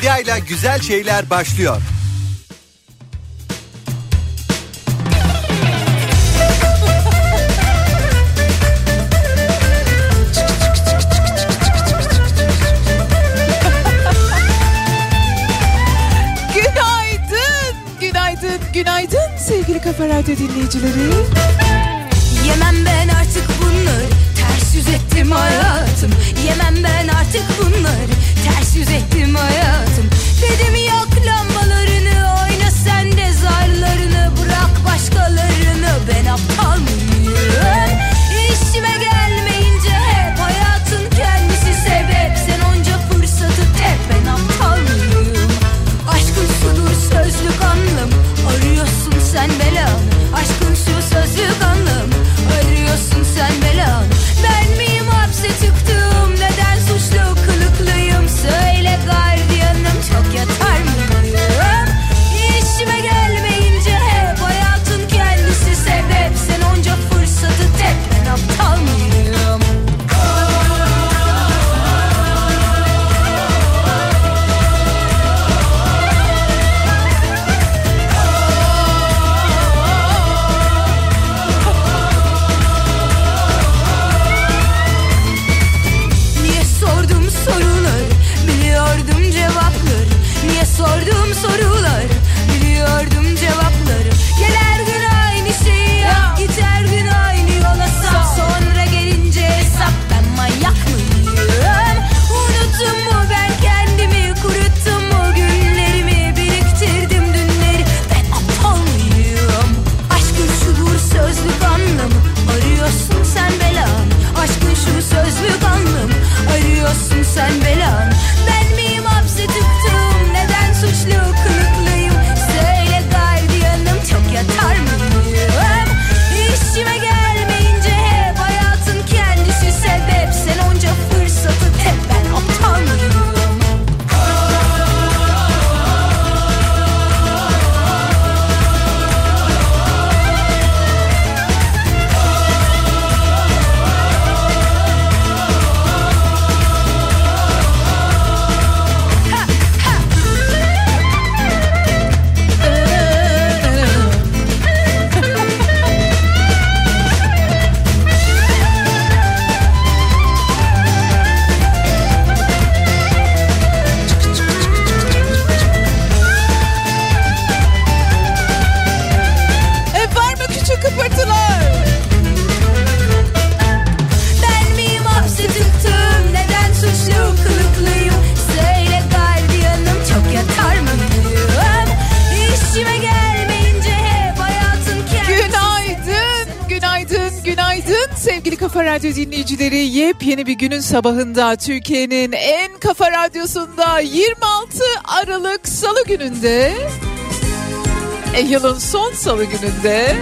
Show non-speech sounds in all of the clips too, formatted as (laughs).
Medya ile güzel şeyler başlıyor. Günaydın, günaydın, günaydın sevgili Kafa Radyo dinleyicileri. Yemem ben ettim hayatım. Yemem ben artık bunları. Ters yüz ettim hayatım. Dedim yak lambalarını Oyna sen de zarlarını. Bırak başkalarını Ben aptal mıyım? İşime gelmeyince hep Hayatın kendisi sebep. Sen onca fırsatı tep Ben aptal mıyım? Aşkın sudur sözlük anlam Arıyorsun sen belanı. Aşkın şu sözlük anlam Arıyorsun sen belanı. Ben miyim hapse Kafa Radyo dinleyicileri. Yepyeni bir günün sabahında Türkiye'nin en kafa radyosunda 26 Aralık Salı gününde e, yılın son salı gününde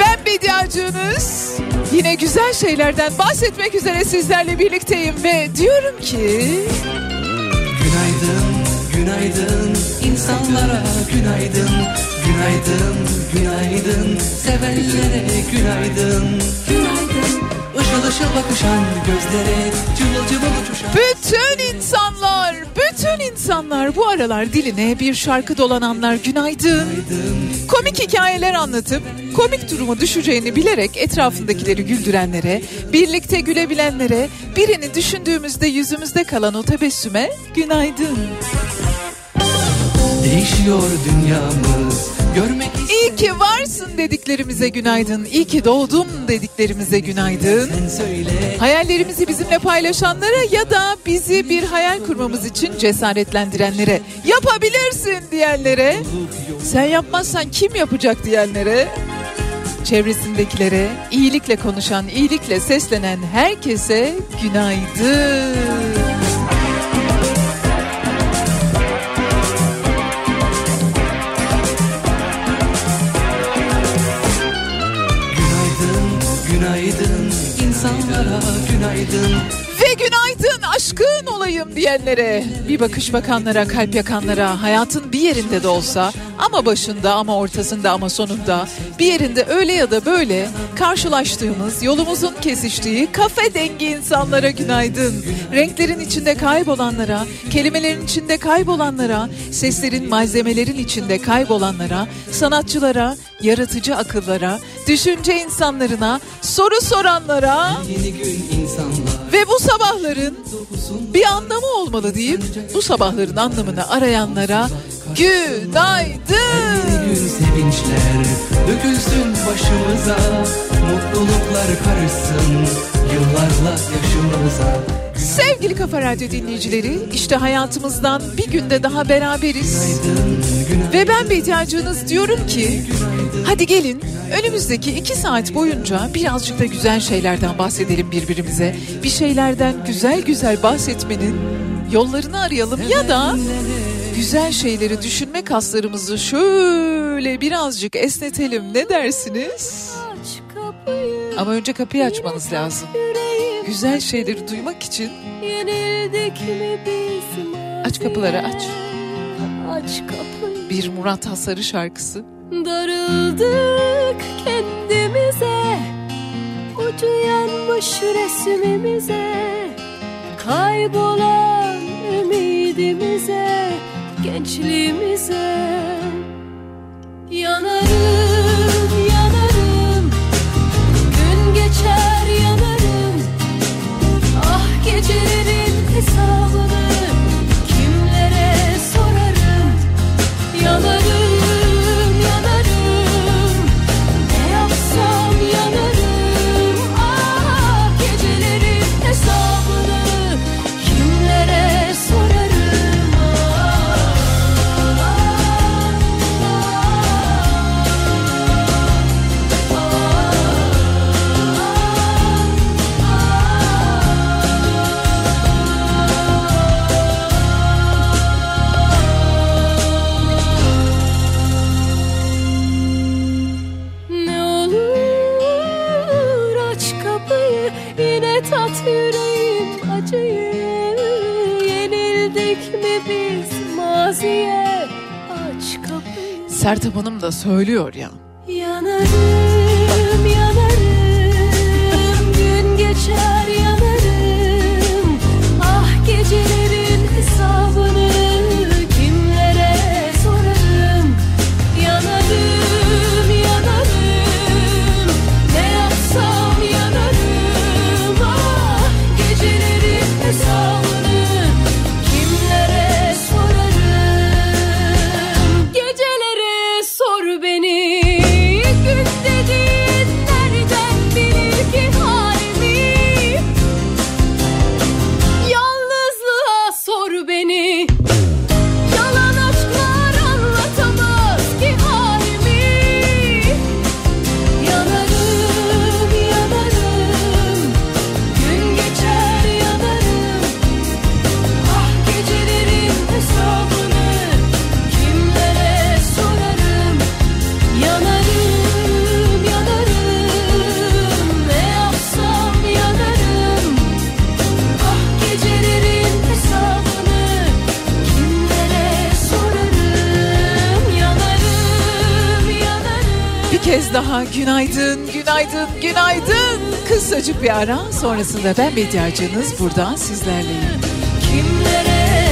ben Bediacınız yine güzel şeylerden bahsetmek üzere sizlerle birlikteyim ve diyorum ki Günaydın, günaydın insanlara günaydın Günaydın, günaydın sevenlere günaydın Günaydın ışıl ışıl bakışan gözlere cıvıl cıvıl uçuşan Bütün insanlar, bütün insanlar bu aralar diline bir şarkı dolananlar günaydın. Komik hikayeler anlatıp komik duruma düşeceğini bilerek etrafındakileri güldürenlere, birlikte gülebilenlere, birini düşündüğümüzde yüzümüzde kalan o tebessüme günaydın. Değişiyor dünyamız görmek İyi ki varsın dediklerimize günaydın, iyi ki doğdun dediklerimize günaydın. Hayallerimizi bizimle paylaşanlara ya da bizi bir hayal kurmamız için cesaretlendirenlere, yapabilirsin diyenlere, sen yapmazsan kim yapacak diyenlere, çevresindekilere, iyilikle konuşan, iyilikle seslenen herkese. Günaydın, insanlara günaydın. Ve günaydın aşkın olayım diyenlere, bir bakış bakanlara, kalp yakanlara, hayatın bir yerinde de olsa ama başında ama ortasında ama sonunda. Bir yerinde öyle ya da böyle karşılaştığımız yolumuzun kesiştiği kafe dengi insanlara günaydın. Renklerin içinde kaybolanlara, kelimelerin içinde kaybolanlara, seslerin malzemelerin içinde kaybolanlara, sanatçılara, yaratıcı akıllara, düşünce insanlarına, soru soranlara insanlar ve bu sabahların bir anlamı olmalı deyip bu sabahların anlamını arayanlara günaydın. Gün sevinçler dökülsün başımıza Mutluluklar karışsın yıllarla yaşımıza Sevgili Kafa Radyo dinleyicileri işte hayatımızdan bir günde daha beraberiz. Günaydın Ve ben Bediacığınız diyorum ki hadi gelin önümüzdeki iki saat boyunca birazcık da güzel şeylerden bahsedelim birbirimize. Bir şeylerden güzel güzel bahsetmenin yollarını arayalım ya da güzel şeyleri düşünme kaslarımızı şöyle birazcık esnetelim ne dersiniz? Ama önce kapıyı açmanız lazım. Güzel şeyleri duymak için? Aç kapıları, aç. Aç kapıyı. Bir Murat Hasarı şarkısı. Darıldık kendimize. Ucu yanmış resmimize. Kaybolan ümidimize. Gençliğimize. Yanarım, yanarım. Gün geçer yanarım. Ah gecelerin Sertab Hanım da söylüyor ya. Yanarım, daha günaydın, günaydın, günaydın. Kısacık bir ara sonrasında ben Bediacınız burada sizlerleyim. Kimlere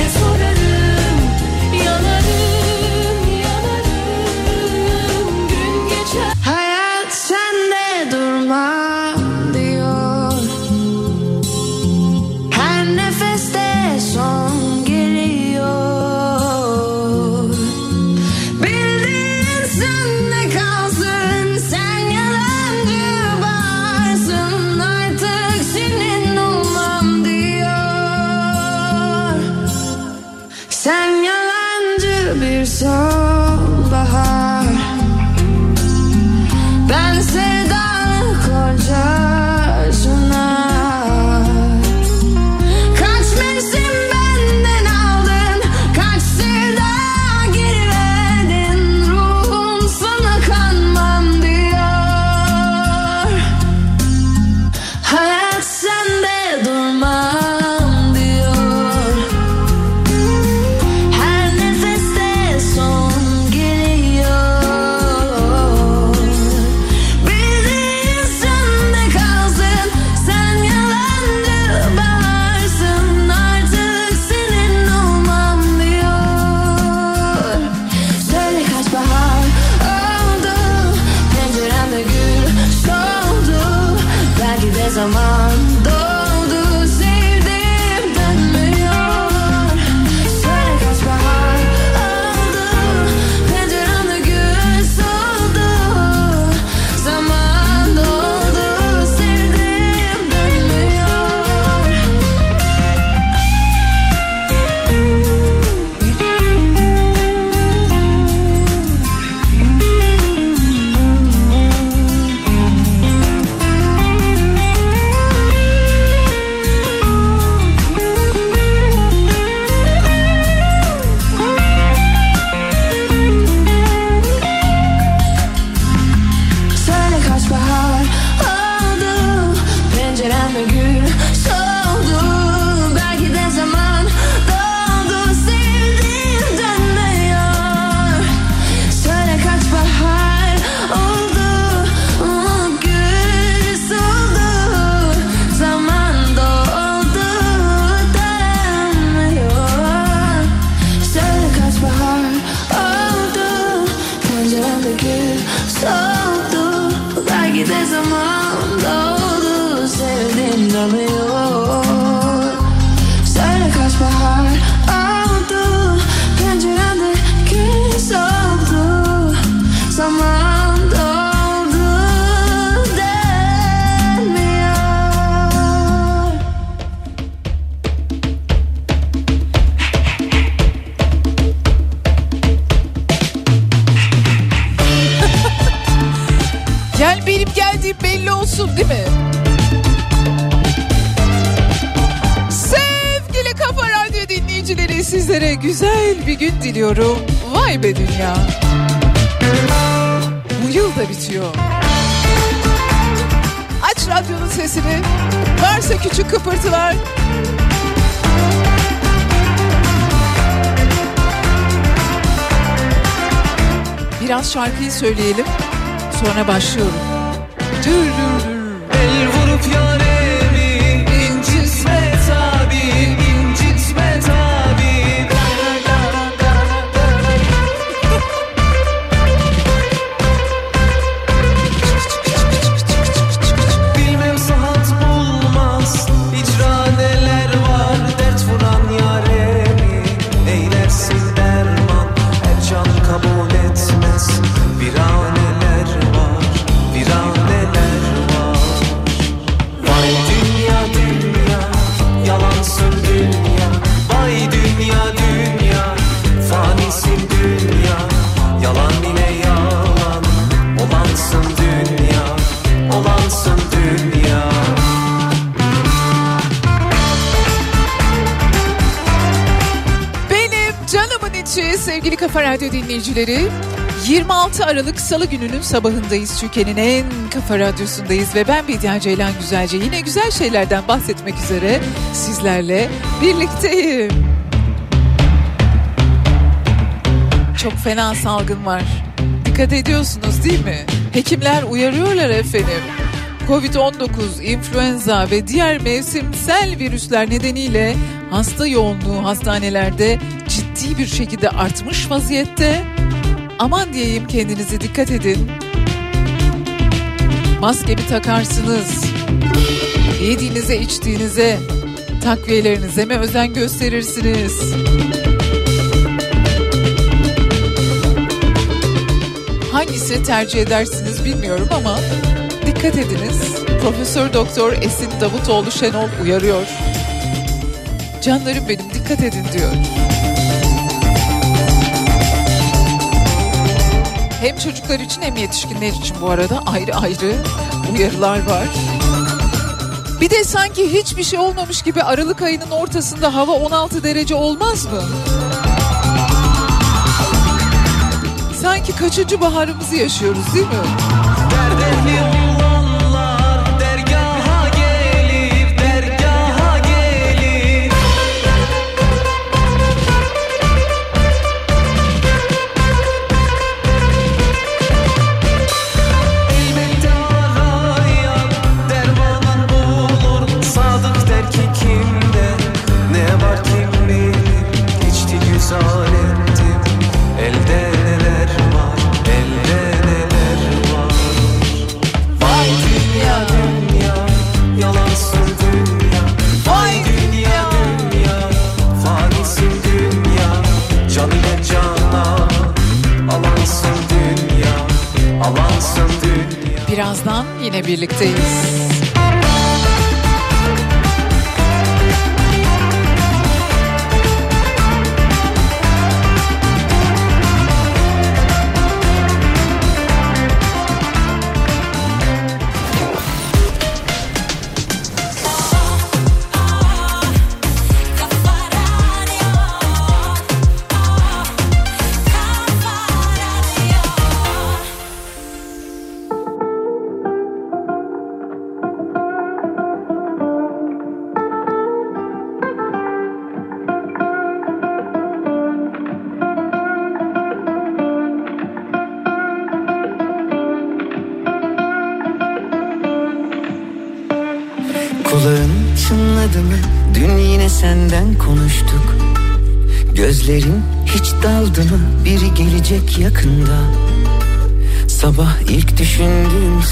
olsun değil mi? Sevgili Kafa Radyo dinleyicileri sizlere güzel bir gün diliyorum. Vay be dünya. Bu yıl da bitiyor. Aç radyonun sesini. Varsa küçük kıpırtılar. Biraz şarkıyı söyleyelim. Sonra başlıyorum. do do do Kafa Radyo dinleyicileri. 26 Aralık Salı gününün sabahındayız. Türkiye'nin en kafa radyosundayız ve ben Bediye Ceylan Güzelce yine güzel şeylerden bahsetmek üzere sizlerle birlikteyim. Çok fena salgın var. Dikkat ediyorsunuz değil mi? Hekimler uyarıyorlar efendim. Covid-19, influenza ve diğer mevsimsel virüsler nedeniyle hasta yoğunluğu hastanelerde ciddi bir şekilde artmış vaziyette. Aman diyeyim kendinize dikkat edin. Maskemi takarsınız. Yediğinize içtiğinize, takviyelerinize mi özen gösterirsiniz? Hangisini tercih edersiniz bilmiyorum ama dikkat ediniz. Profesör Doktor Esin Davutoğlu Şenol uyarıyor. Canlarım benim dikkat edin diyor. Hem çocuklar için hem yetişkinler için bu arada ayrı ayrı uyarılar var. Bir de sanki hiçbir şey olmamış gibi Aralık ayının ortasında hava 16 derece olmaz mı? Sanki kaçıncı baharımızı yaşıyoruz değil mi?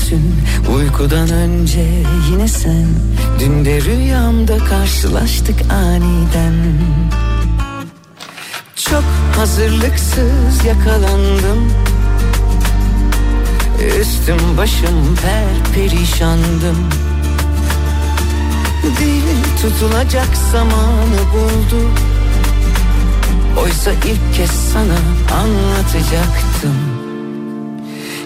Düşündüğümsün uykudan önce yine sen. Dün de rüyamda karşılaştık aniden. Çok hazırlıksız yakalandım. Üstüm başım per perişandım. Dil tutulacak zamanı buldu. Oysa ilk kez sana anlatacaktım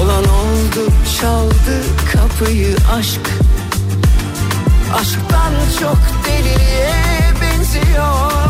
Olan oldu çaldı kapıyı aşk. Aşktan çok deliliğe benziyor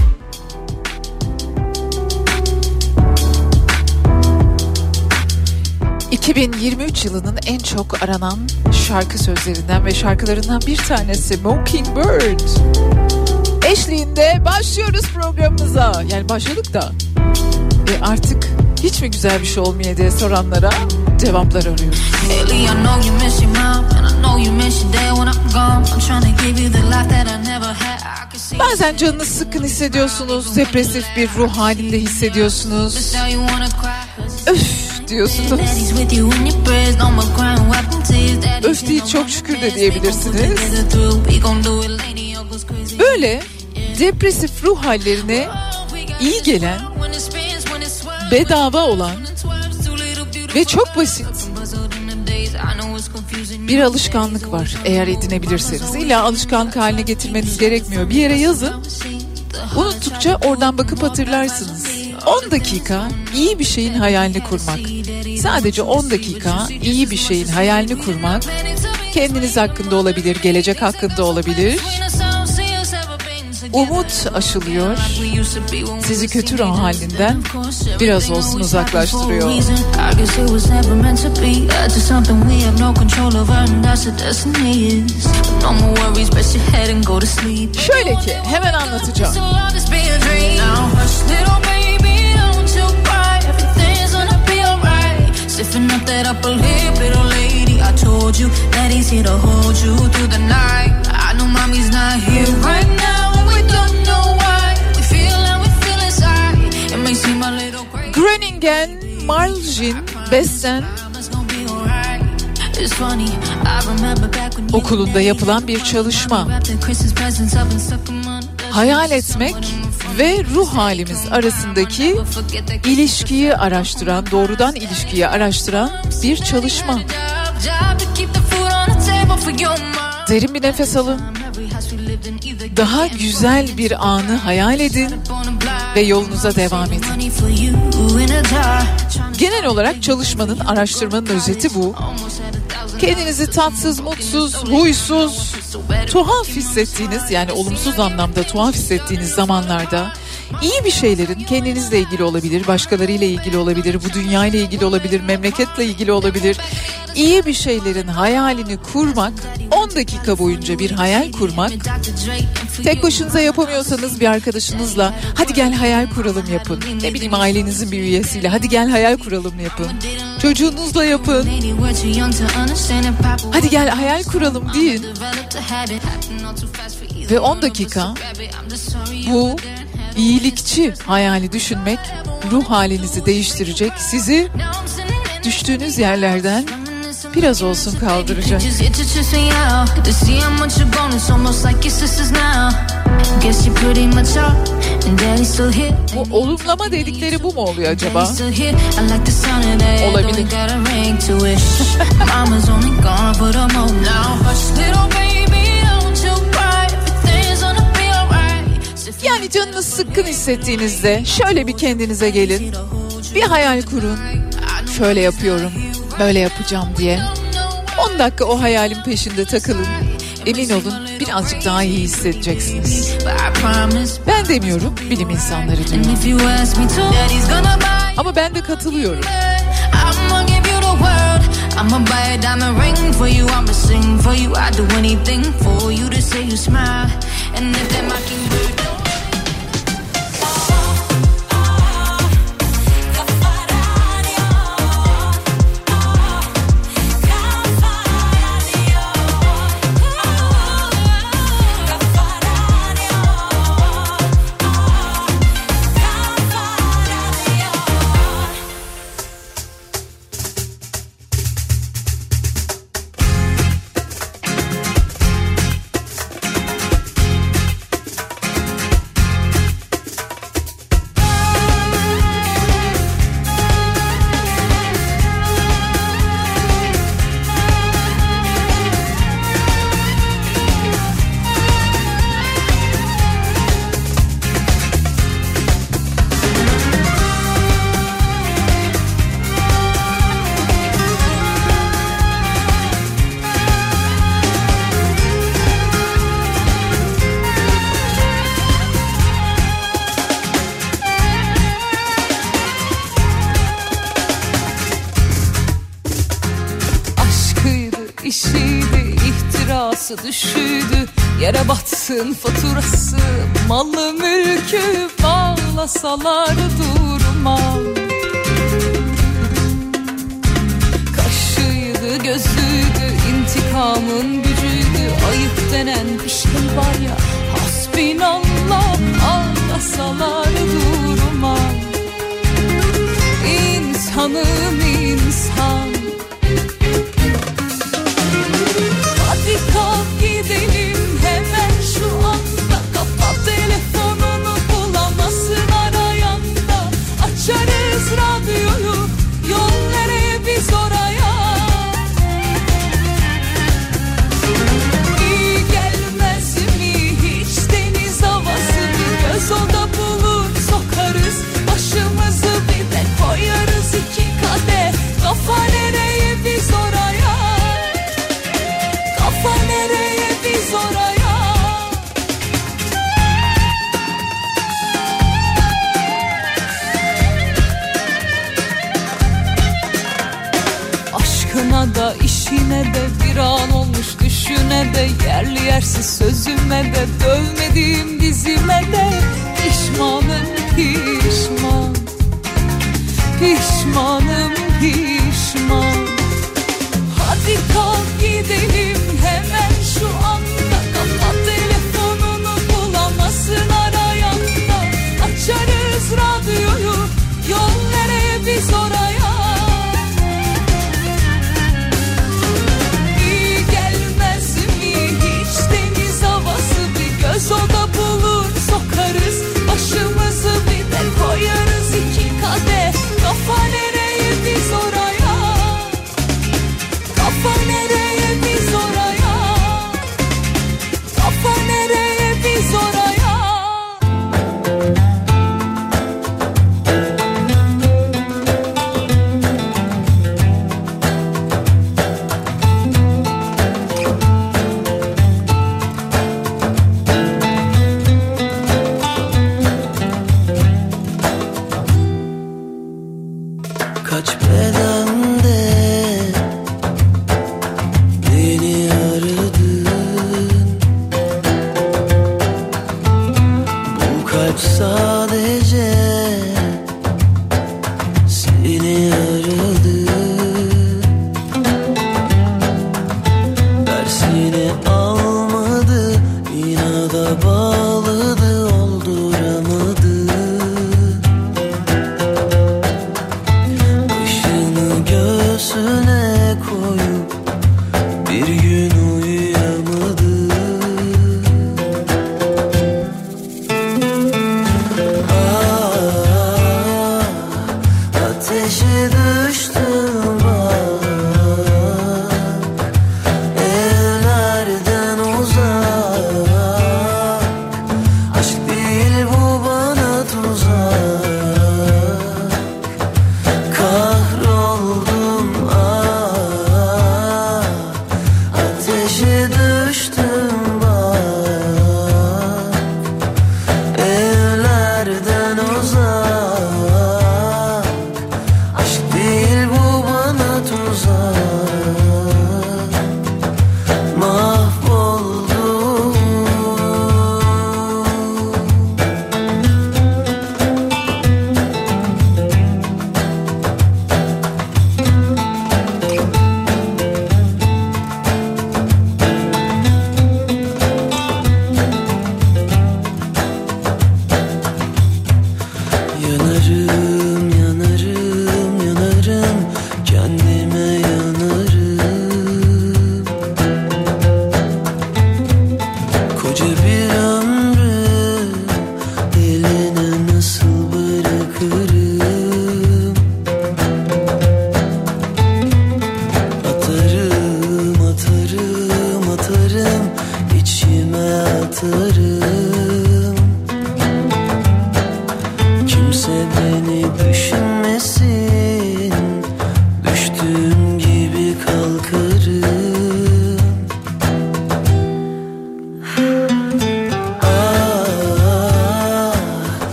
2023 yılının en çok aranan şarkı sözlerinden ve şarkılarından bir tanesi Mockingbird. Eşliğinde başlıyoruz programımıza. Yani başladık da. E artık hiç mi güzel bir şey olmuyor diye soranlara cevaplar arıyoruz. Bazen canınız sıkkın hissediyorsunuz, depresif bir ruh halinde hissediyorsunuz. Öf diyorsunuz. Öf değil, çok şükür de diyebilirsiniz. Böyle depresif ruh hallerine iyi gelen, bedava olan ve çok basit bir alışkanlık var eğer edinebilirseniz. İlla alışkanlık haline getirmeniz gerekmiyor. Bir yere yazın. Unuttukça oradan bakıp hatırlarsınız. 10 dakika iyi bir şeyin hayalini kurmak. Sadece 10 dakika iyi bir şeyin hayalini kurmak kendiniz hakkında olabilir, gelecek hakkında olabilir. Umut aşılıyor. Sizi kötü ruh halinden biraz olsun uzaklaştırıyor. Şöyle ki hemen anlatacağım. Stiffen up that upper lip, little lady. I told you that he's here to hold you through the night. I know mommy's not here right now, Christmas presents up and stuck 'em under. Hayal etmek ve ruh halimiz arasındaki ilişkiyi araştıran, doğrudan ilişkiyi araştıran bir çalışma. Derin bir nefes alın. Daha güzel bir anı hayal edin. Ve yolunuza devam edin. Genel olarak çalışmanın, araştırmanın özeti bu. Kendinizi tatsız, mutsuz, huysuz, tuhaf hissettiğiniz yani olumsuz anlamda tuhaf hissettiğiniz zamanlarda İyi bir şeylerin kendinizle ilgili olabilir, başkalarıyla ilgili olabilir, bu dünya ile ilgili olabilir, memleketle ilgili olabilir. İyi bir şeylerin hayalini kurmak, 10 dakika boyunca bir hayal kurmak, tek başınıza yapamıyorsanız bir arkadaşınızla hadi gel hayal kuralım yapın. Ne bileyim ailenizin bir üyesiyle hadi gel hayal kuralım yapın. Çocuğunuzla yapın. Hadi gel hayal kuralım deyin. Ve 10 dakika bu iyilikçi hayali düşünmek ruh halinizi değiştirecek. Sizi düştüğünüz yerlerden biraz olsun kaldıracak. Bu olumlama dedikleri bu mu oluyor acaba? Olabilir. (laughs) Yani canınız sıkkın hissettiğinizde şöyle bir kendinize gelin. Bir hayal kurun. Şöyle yapıyorum, böyle yapacağım diye. 10 dakika o hayalin peşinde takılın. Emin olun birazcık daha iyi hissedeceksiniz. Ben demiyorum, bilim insanları diyor. Ama ben de katılıyorum. I'ma buy a diamond ring for you, I'ma sing for you, I'd do anything for you to say you smile. And if that mockingbird batsın faturası Malı mülkü bağlasalar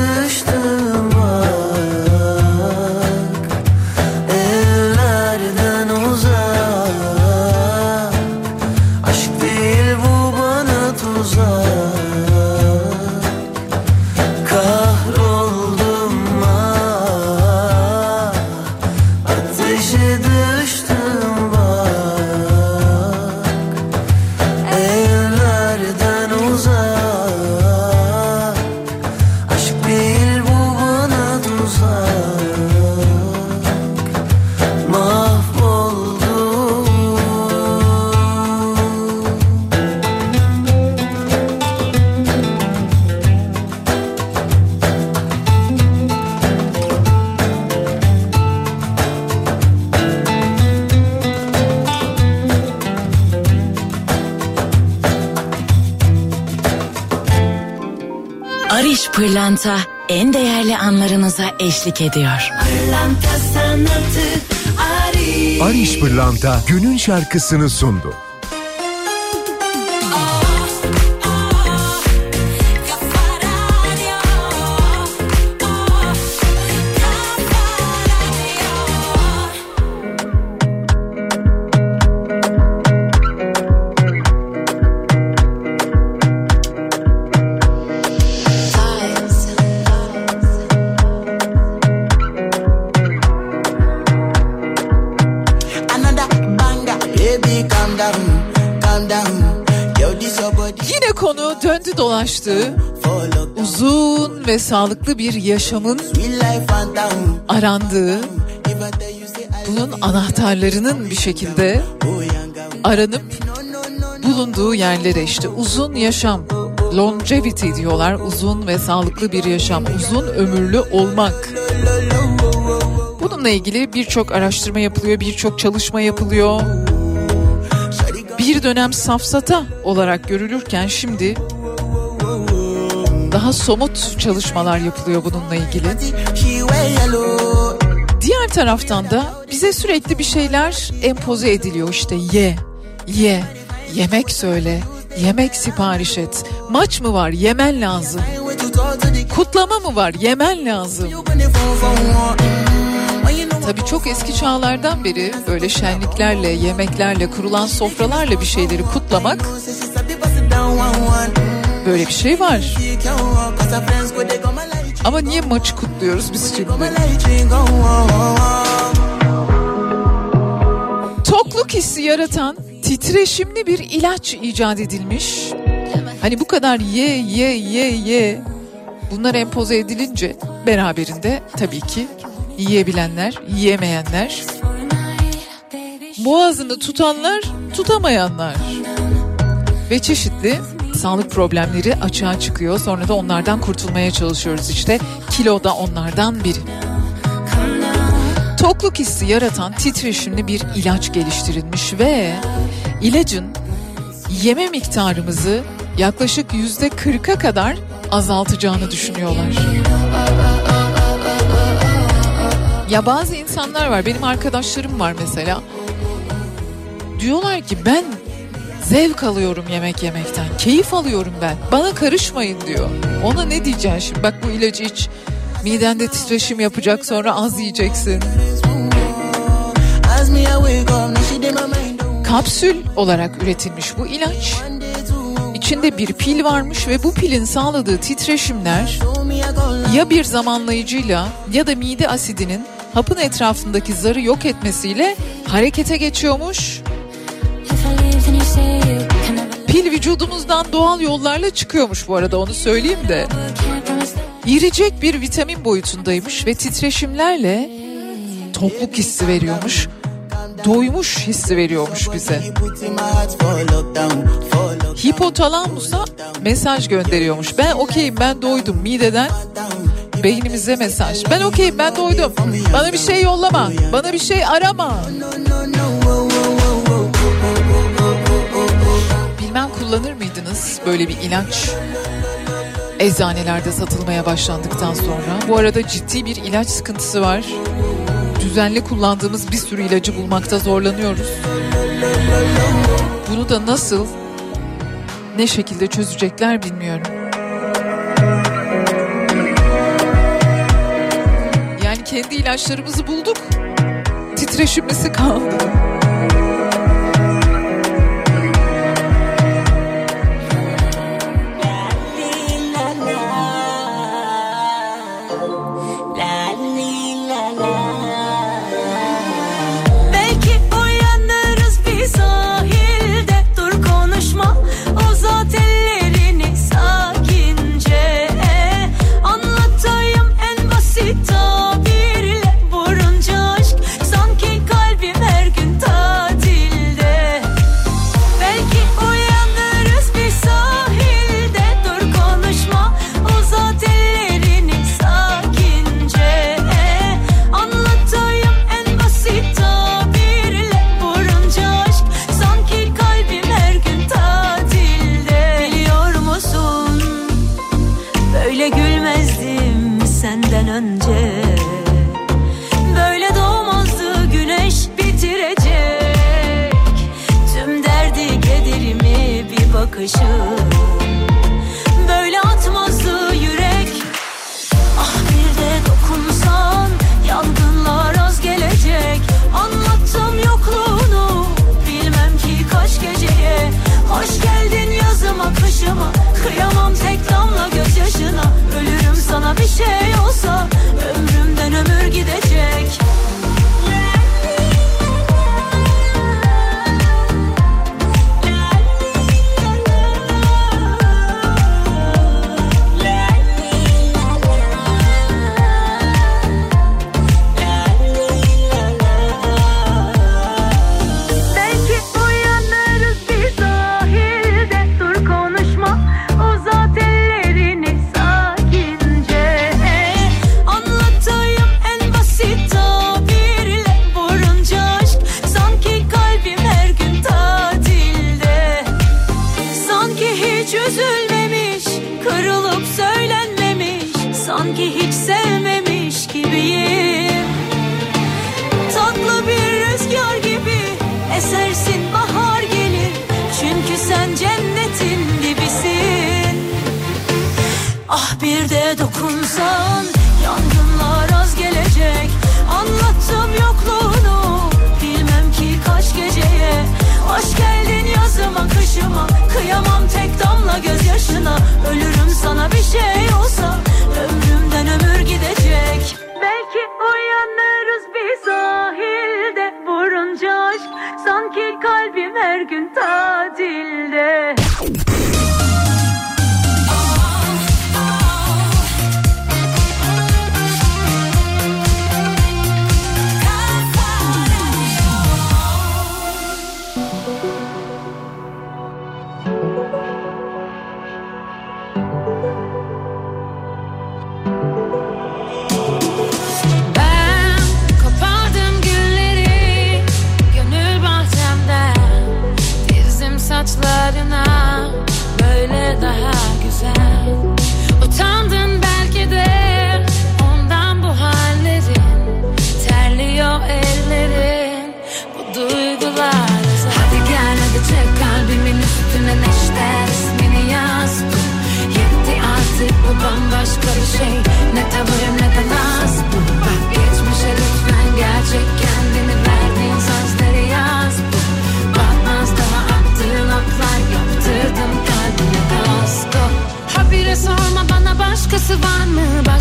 Ateşe Pırlanta en değerli anlarınıza eşlik ediyor. Pırlanta sanatı Ari Ariş Pırlanta günün şarkısını sundu. Sağlıklı bir yaşamın arandığı, bunun anahtarlarının bir şekilde aranıp bulunduğu yerlere işte uzun yaşam, longevity diyorlar. Uzun ve sağlıklı bir yaşam, uzun ömürlü olmak. Bununla ilgili birçok araştırma yapılıyor, birçok çalışma yapılıyor. Bir dönem safsata olarak görülürken şimdi daha somut çalışmalar yapılıyor bununla ilgili. Diğer taraftan da bize sürekli bir şeyler empoze ediliyor işte ye, ye, yemek söyle, yemek sipariş et. Maç mı var yemen lazım. Kutlama mı var yemen lazım. Tabii çok eski çağlardan beri böyle şenliklerle, yemeklerle, kurulan sofralarla bir şeyleri kutlamak. Böyle bir şey var. Ama niye maçı kutluyoruz biz şimdi? Tokluk hissi yaratan titreşimli bir ilaç icat edilmiş. Hani bu kadar ye ye ye ye bunlar empoze edilince beraberinde tabii ki yiyebilenler, yiyemeyenler, boğazını tutanlar, tutamayanlar ve çeşitli sağlık problemleri açığa çıkıyor. Sonra da onlardan kurtulmaya çalışıyoruz işte. Kilo da onlardan biri. Tokluk hissi yaratan titreşimli bir ilaç geliştirilmiş ve ilacın yeme miktarımızı yaklaşık yüzde 40'a kadar azaltacağını düşünüyorlar. Ya bazı insanlar var benim arkadaşlarım var mesela. Diyorlar ki ben zevk alıyorum yemek yemekten. Keyif alıyorum ben. Bana karışmayın diyor. Ona ne diyeceksin şimdi? Bak bu ilacı iç. Midende titreşim yapacak sonra az yiyeceksin. Kapsül olarak üretilmiş bu ilaç. İçinde bir pil varmış ve bu pilin sağladığı titreşimler ya bir zamanlayıcıyla ya da mide asidinin hapın etrafındaki zarı yok etmesiyle harekete geçiyormuş. Pil vücudumuzdan doğal yollarla çıkıyormuş bu arada onu söyleyeyim de. Yiyecek bir vitamin boyutundaymış ve titreşimlerle tokluk hissi veriyormuş. Doymuş hissi veriyormuş bize. Hipotalamusa mesaj gönderiyormuş. Ben okeyim ben doydum mideden beynimize mesaj. Ben okeyim ben doydum. Bana bir şey yollama. Bana bir şey arama. Kullanır mıydınız böyle bir ilaç? Eczanelerde satılmaya başlandıktan sonra. Bu arada ciddi bir ilaç sıkıntısı var. Düzenli kullandığımız bir sürü ilacı bulmakta zorlanıyoruz. Bunu da nasıl, ne şekilde çözecekler bilmiyorum. Yani kendi ilaçlarımızı bulduk. Titreşimlisi kaldı.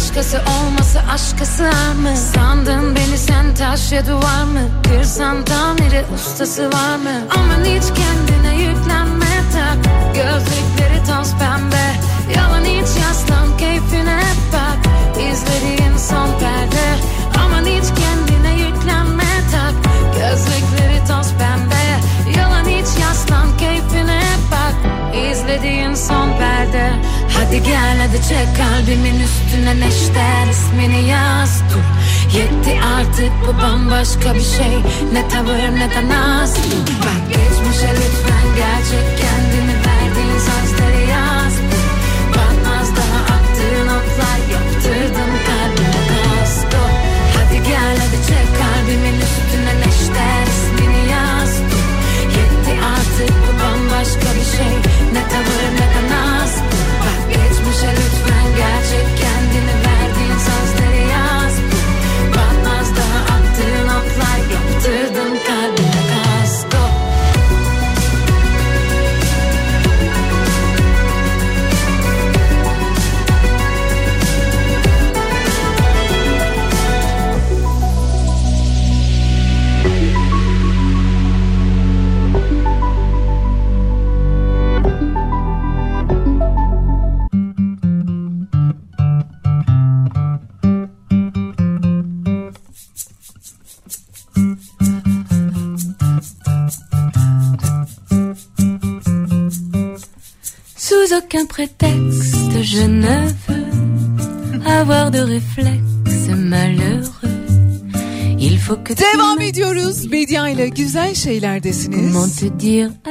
Başkası olması aşka sığar mı Sandın beni sen taş ya duvar mı? Kırsan tamiri ustası var mı? Aman hiç kendine yüklenme tak. Gözlükleri toz pembe. Yalan hiç yaslan keyfine bak. İzlediğin son perde. Aman hiç kendine yüklenme tak. Gözlükleri toz pembe. Yalan hiç yaslan keyfine bak. İzlediğin son perde Hadi gel hadi çek kalbimin üstüne neşter ismini yaz dur. Yetti artık bu bambaşka bir şey. Ne tavır ne de naz. Bak geçmişe lütfen gerçek kendini verdiğin sözleri yaz. Batmaz daha attığın otlar yaptırdım kalbime kasko Hadi gel hadi çek kalbimin üstüne neşter ismini yaz Yetti artık bu bambaşka bir şey. Ne tavır ne de Bak geçmişe lütfen gerçek Aucun prétexte, je ne veux avoir de réflexe malheureux. Il faut que tu Devam ediyoruz. Bedia ile güzel şeylerdesiniz.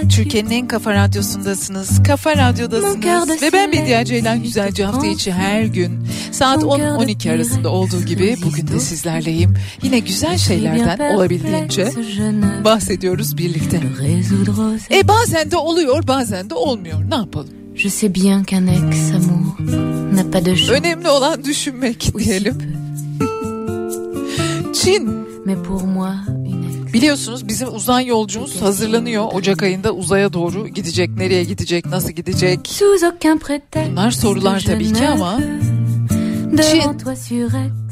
Türkiye'nin en kafa radyosundasınız. Kafa radyodasınız. Ve ben Bedia Ceylan Güzelce hafta içi her gün saat 10-12 arasında olduğu gibi bugün de sizlerleyim. Yine güzel şeylerden olabildiğince bahsediyoruz birlikte. E bazen de oluyor bazen de olmuyor. Ne yapalım? Je sais bien qu'un ex-amour n'a pas de chance. Önemli olan düşünmek diyelim. (laughs) Çin Mais pour moi, biliyorsunuz bizim uzay yolcumuz hazırlanıyor. Ocak ayında uzaya doğru gidecek. Nereye gidecek? Nasıl gidecek? Bunlar sorular tabii ki ama ex,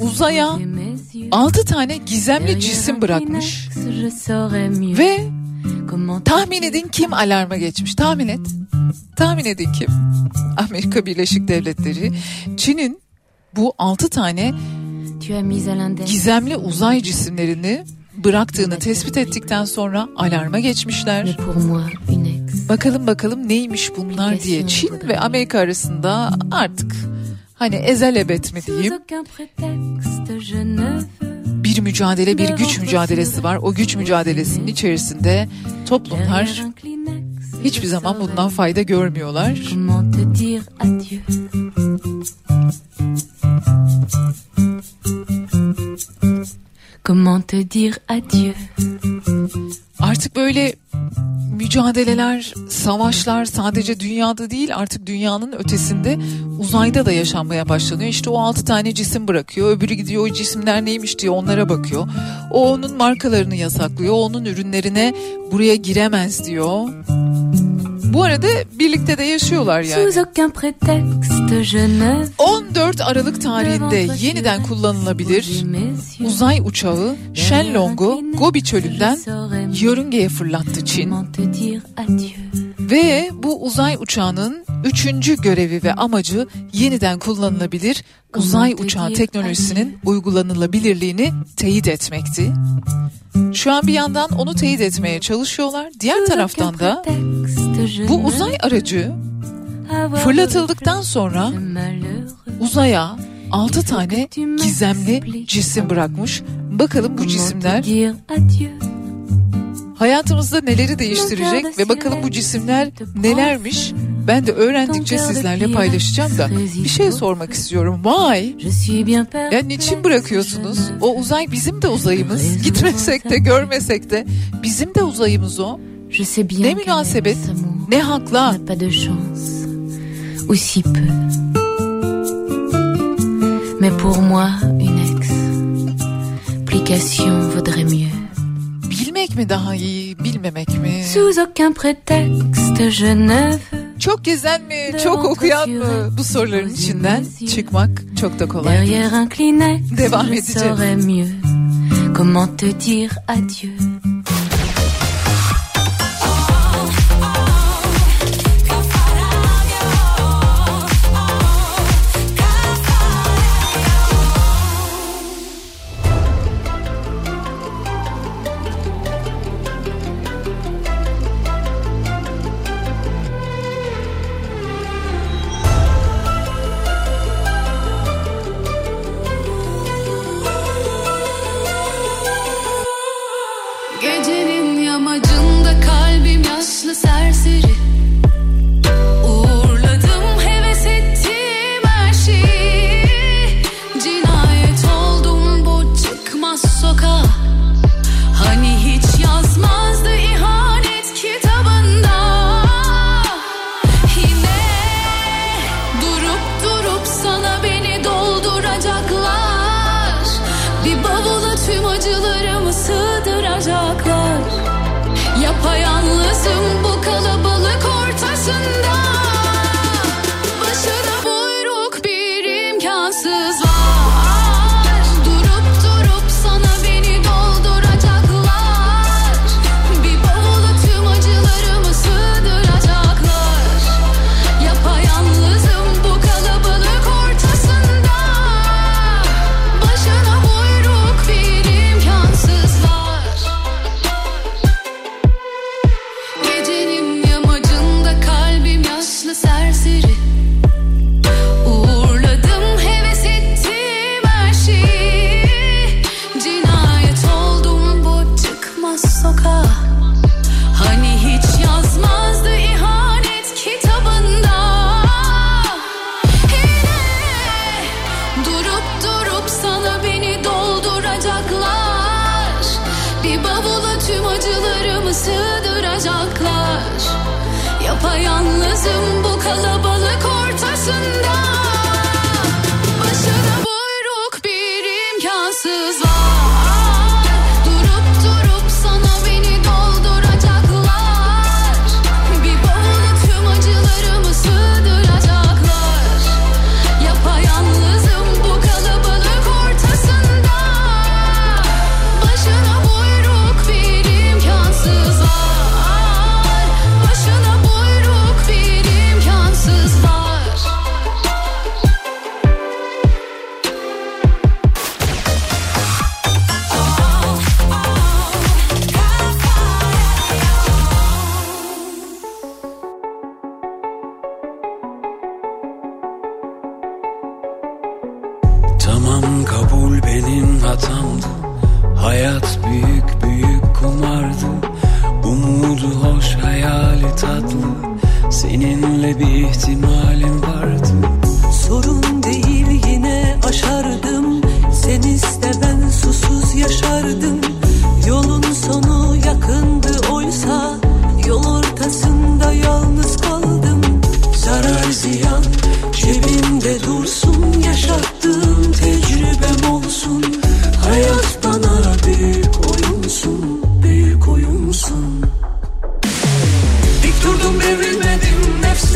uzaya ouvrir mes yeux. 6 tane gizemli cisim bırakmış ve comment tahmin edin kim alarma geçmiş? Tahmin et. Tahmin edin kim? Amerika Birleşik Devletleri Çin'in bu 6 tane gizemli uzay cisimlerini bıraktığını tespit ettikten sonra alarma geçmişler. Bakalım bakalım neymiş bunlar diye Çin ve Amerika arasında artık hani ezelebet mi Sous diyeyim bir mücadele bir güç mücadelesi var. O güç mücadelesinin içerisinde toplumlar hiçbir zaman bundan fayda görmüyorlar. Comment te dire adieu Artık böyle mücadeleler, savaşlar sadece dünyada değil artık dünyanın ötesinde uzayda da yaşanmaya başlanıyor. İşte o altı tane cisim bırakıyor. Öbürü gidiyor o cisimler neymiş diye onlara bakıyor. O onun markalarını yasaklıyor. o Onun ürünlerine buraya giremez diyor. Bu arada birlikte de yaşıyorlar yani. Sous aucun prétexte, 14 Aralık tarihinde yeniden kullanılabilir uzay uçağı Shenlong'u Gobi çölünden yörüngeye fırlattı Çin. Ve bu uzay uçağının üçüncü görevi ve amacı yeniden kullanılabilir uzay uçağı teknolojisinin uygulanılabilirliğini teyit etmekti. Şu an bir yandan onu teyit etmeye çalışıyorlar. Diğer taraftan da bu uzay aracı fırlatıldıktan sonra uzaya 6 tane gizemli cisim bırakmış. Bakalım bu cisimler hayatımızda neleri değiştirecek ve bakalım bu cisimler nelermiş. Ben de öğrendikçe sizlerle paylaşacağım da bir şey sormak istiyorum. Why? Ya niçin bırakıyorsunuz? O uzay bizim de uzayımız. Gitmesek de görmesek de bizim de uzayımız o. Ne münasebet, ne hakla. Ou si peu. mais pour moi, une explication vaudrait mieux. Sous aucun prétexte, je ne veux Çok gezen mi, çok okuyan mı bu soruların içinden çıkmak çok da kolay. derrière un Kleenex. Devam edeceğiz. mieux comment te dire adieu.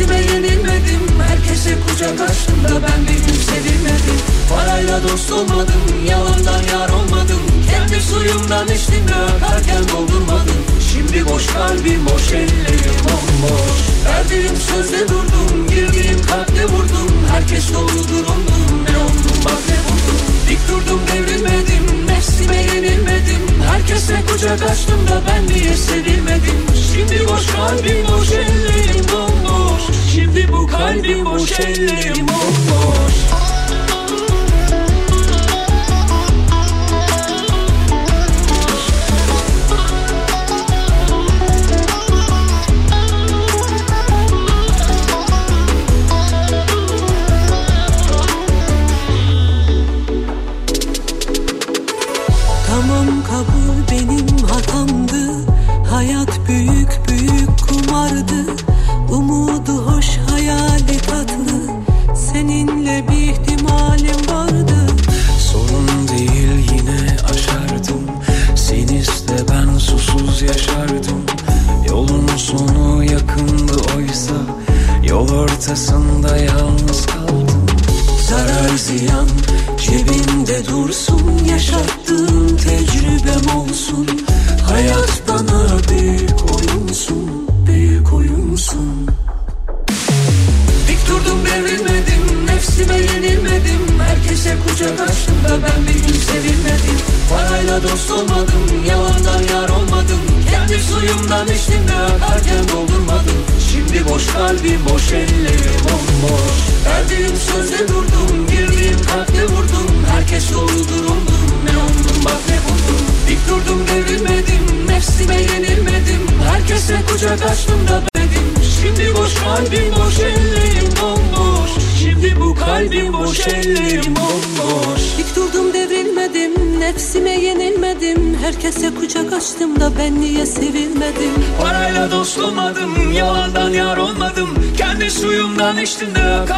Nefsime yenilmedim Herkese kucak açtım da ben bir gün sevilmedim. Parayla dost olmadım Yalandan yar olmadım. Kendi suyumdan içtim de akarken doldurmadım. Şimdi boş kalbim boş ellerim bomboş. Verdiğim sözde durdum Girdiğim kalple vurdum. Herkes doludur oldum Ne oldum bak ne buldum. Dik durdum devrilmedim Nefsime yenilmedim Herkese kucak açtım da ben niye sevilmedim? Şimdi boş kalbim boş ellerim bomboş. Şimdi bu kalbim boş ellerim bomboş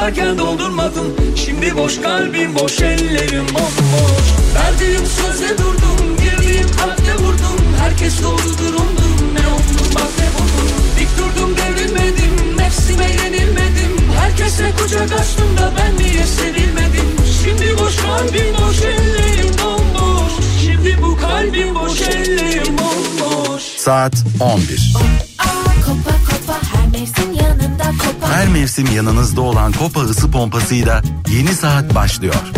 Ararken doldurmadım Şimdi boş kalbim boş ellerim bomboş. Verdiğim söze durdum Girdiğim kalpte vurdum. Herkes doğru durumdum Ne oldum bak ne buldum. Dik durdum devrilmedim Nefsime yenilmedim. Herkese kucak açtım da ben niye sevilmedim? Şimdi boş kalbim boş ellerim bomboş. Şimdi bu kalbim boş ellerim bomboş. Saat 11 Kopa kopa her mevsim her mevsim yanınızda olan Kopa ısı pompasıyla yeni saat başlıyor.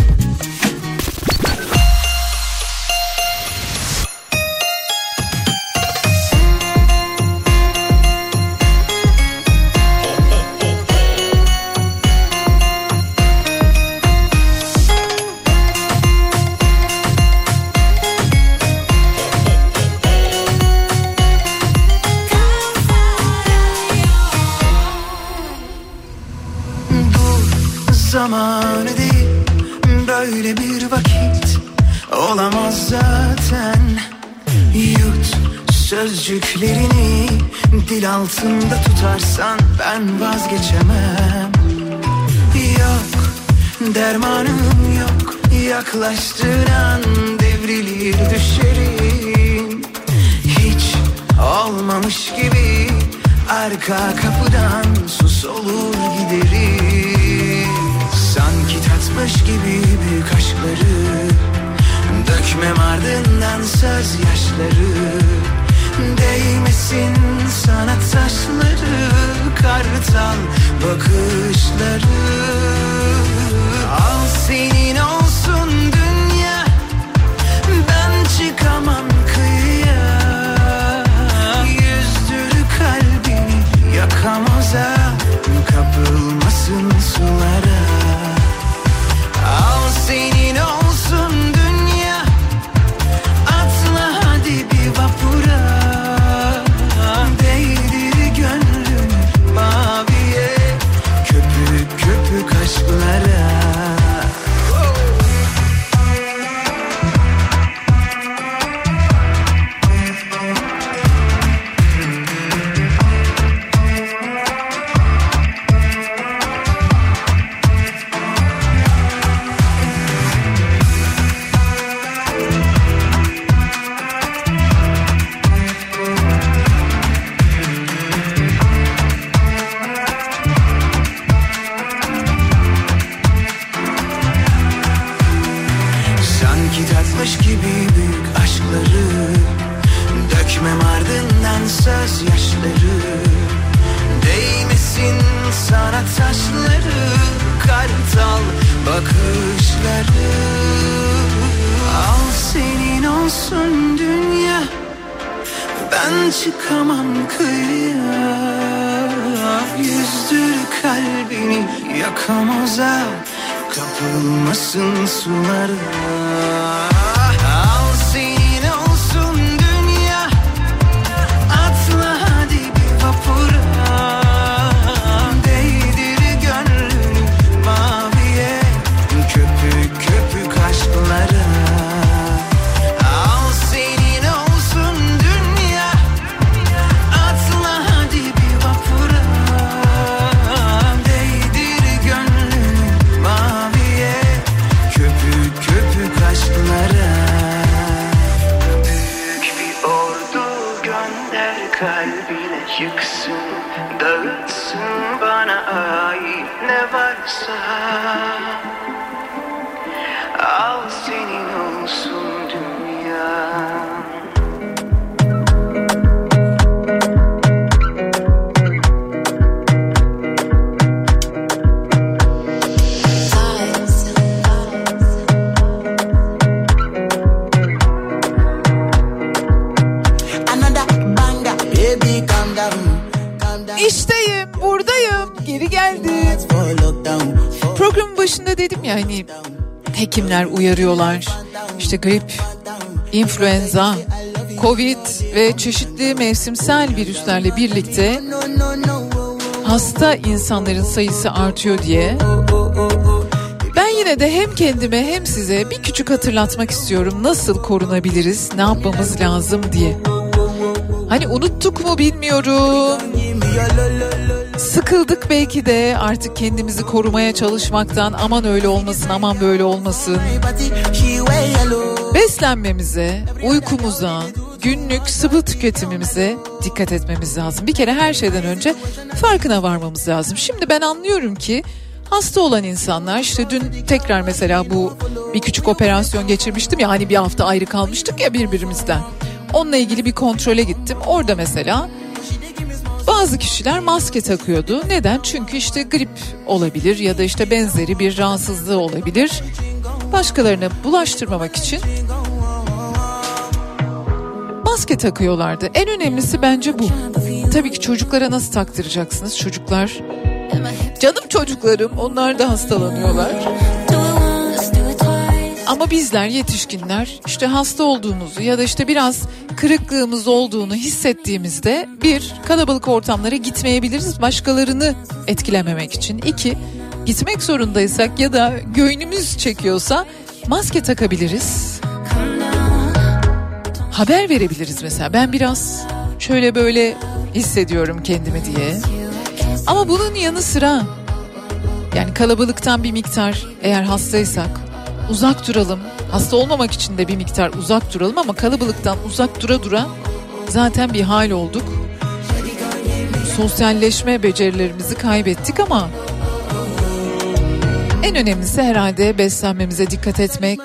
altında tutarsan ben vazgeçemem. Yok dermanım yok. Yaklaştıran devrilir düşerim. Hiç olmamış gibi arka kapıdan sus olur giderim. Sanki tatmış gibi büyük aşkları Dökmem ardından söz yaşları Değmesin sana taşları Kartal bakışları. Al senin olsun İşte grip, influenza, covid ve çeşitli mevsimsel virüslerle birlikte hasta insanların sayısı artıyor diye. Ben yine de hem kendime hem size bir küçük hatırlatmak istiyorum nasıl korunabiliriz, ne yapmamız lazım diye. Hani unuttuk mu bilmiyorum. Sıkıldık belki de artık kendimizi korumaya çalışmaktan aman öyle olmasın aman böyle olmasın. Beslenmemize, uykumuza, günlük sıvı tüketimimize dikkat etmemiz lazım. Bir kere her şeyden önce farkına varmamız lazım. Şimdi ben anlıyorum ki hasta olan insanlar işte dün tekrar mesela bu bir küçük operasyon geçirmiştim ya hani bir hafta ayrı kalmıştık ya birbirimizden. Onunla ilgili bir kontrole gittim. Orada mesela bazı kişiler maske takıyordu. Neden? Çünkü işte grip olabilir ya da işte benzeri bir rahatsızlığı olabilir. Başkalarına bulaştırmamak için maske takıyorlardı. En önemlisi bence bu. Tabii ki çocuklara nasıl taktıracaksınız? Çocuklar canım çocuklarım onlar da hastalanıyorlar. Ama bizler yetişkinler işte hasta olduğumuzu ya da işte biraz kırıklığımız olduğunu hissettiğimizde bir kalabalık ortamlara gitmeyebiliriz başkalarını etkilememek için. İki gitmek zorundaysak ya da göğnümüz çekiyorsa maske takabiliriz. Haber verebiliriz mesela ben biraz şöyle böyle hissediyorum kendimi diye. Ama bunun yanı sıra yani kalabalıktan bir miktar eğer hastaysak uzak duralım. Hasta olmamak için de bir miktar uzak duralım ama kalabalıktan uzak dura dura zaten bir hal olduk. Sosyalleşme becerilerimizi kaybettik ama en önemlisi herhalde beslenmemize dikkat etmek,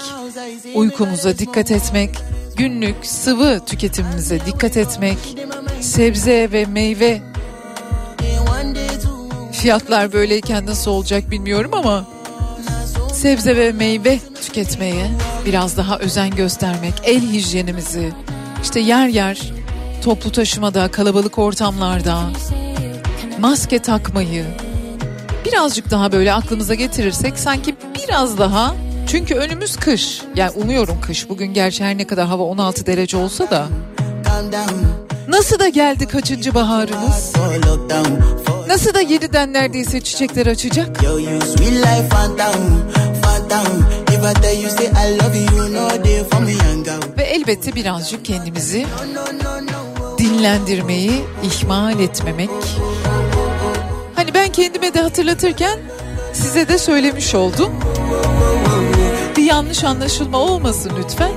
uykumuza dikkat etmek, günlük sıvı tüketimimize dikkat etmek, sebze ve meyve fiyatlar böyleyken nasıl olacak bilmiyorum ama sebze ve meyve tüketmeye biraz daha özen göstermek, el hijyenimizi işte yer yer toplu taşımada, kalabalık ortamlarda maske takmayı birazcık daha böyle aklımıza getirirsek sanki biraz daha çünkü önümüz kış. Yani umuyorum kış. Bugün gerçi her ne kadar hava 16 derece olsa da. Nasıl da geldi kaçıncı baharımız? Nasıl da yeniden neredeyse çiçekler açacak? Ve elbette birazcık kendimizi dinlendirmeyi ihmal etmemek. Hani ben kendime de hatırlatırken size de söylemiş oldum. Bir yanlış anlaşılma olmasın lütfen.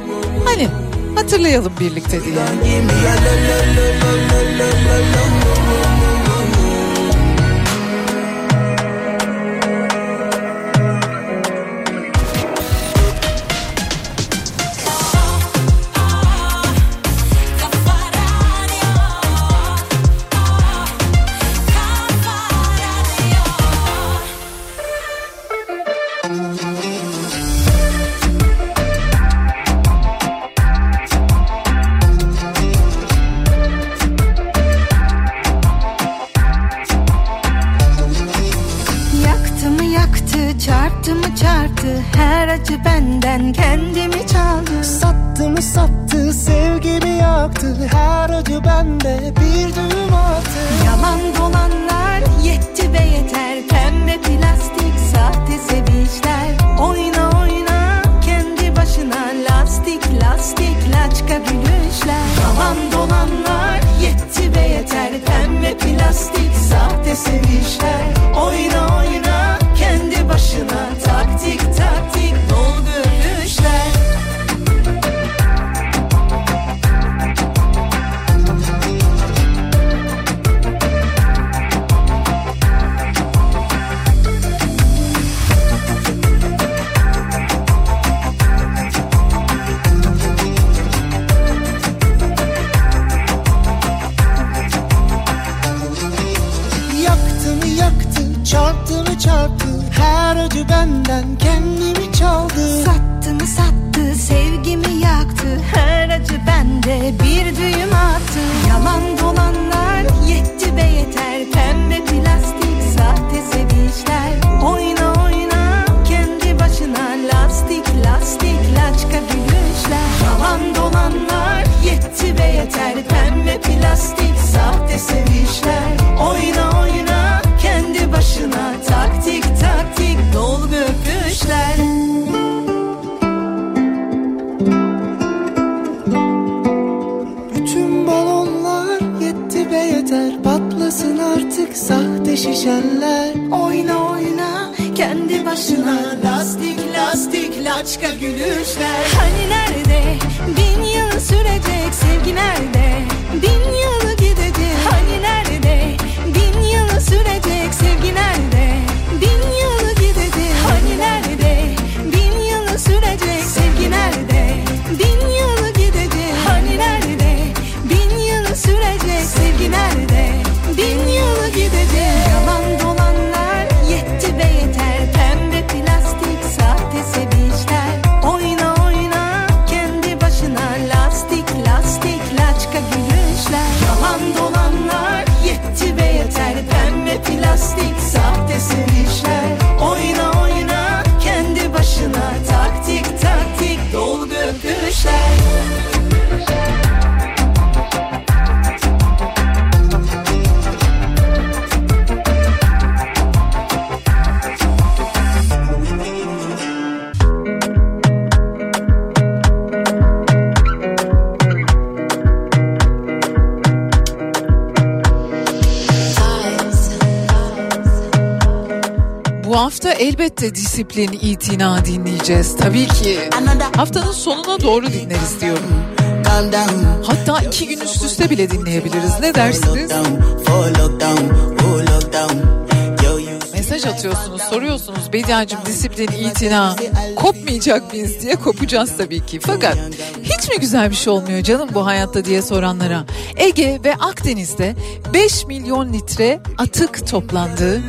Hani hatırlayalım birlikte diye. Elbette disiplin, itina dinleyeceğiz. Tabii ki. Haftanın sonuna doğru dinleriz diyorum. Hatta iki gün üst üste bile dinleyebiliriz. Ne dersiniz? Mesaj atıyorsunuz, soruyorsunuz. Bediacım disiplin, itina kopmayacak mıyız diye kopacağız tabii ki. Fakat hiç mi güzel bir şey olmuyor canım bu hayatta diye soranlara. Ege ve Akdeniz'de 5 milyon litre atık toplandı.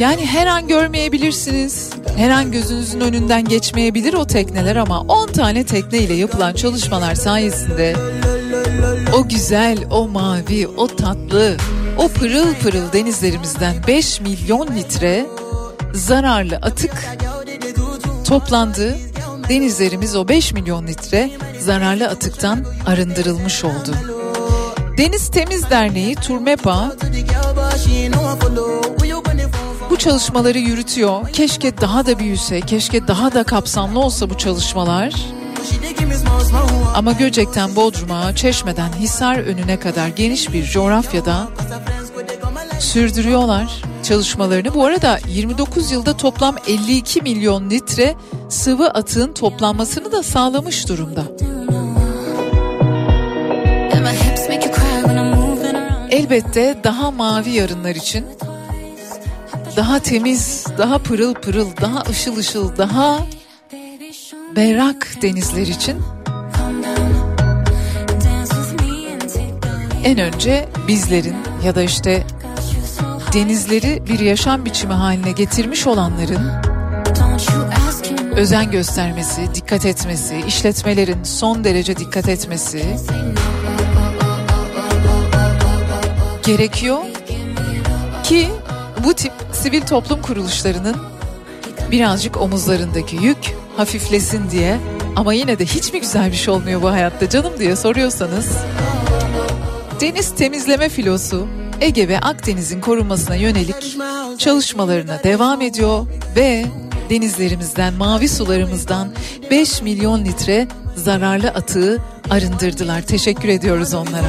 Yani her an görmeyebilirsiniz. Her an gözünüzün önünden geçmeyebilir o tekneler ama 10 tane tekne ile yapılan çalışmalar sayesinde o güzel, o mavi, o tatlı, o pırıl pırıl denizlerimizden 5 milyon litre zararlı atık toplandı. Denizlerimiz o 5 milyon litre zararlı atıktan arındırılmış oldu. Deniz Temiz Derneği Turmepa çalışmaları yürütüyor. Keşke daha da büyüse, keşke daha da kapsamlı olsa bu çalışmalar. Ama Göcek'ten Bodrum'a, Çeşme'den Hisar önüne kadar geniş bir coğrafyada sürdürüyorlar çalışmalarını. Bu arada 29 yılda toplam 52 milyon litre sıvı atığın toplanmasını da sağlamış durumda. Elbette daha mavi yarınlar için daha temiz, daha pırıl pırıl, daha ışıl ışıl, daha berrak denizler için en önce bizlerin ya da işte denizleri bir yaşam biçimi haline getirmiş olanların özen göstermesi, dikkat etmesi, işletmelerin son derece dikkat etmesi gerekiyor ki bu tip sivil toplum kuruluşlarının birazcık omuzlarındaki yük hafiflesin diye ama yine de hiç mi güzel bir şey olmuyor bu hayatta canım diye soruyorsanız deniz temizleme filosu Ege ve Akdeniz'in korunmasına yönelik çalışmalarına devam ediyor ve denizlerimizden, mavi sularımızdan 5 milyon litre zararlı atığı arındırdılar. Teşekkür ediyoruz onlara.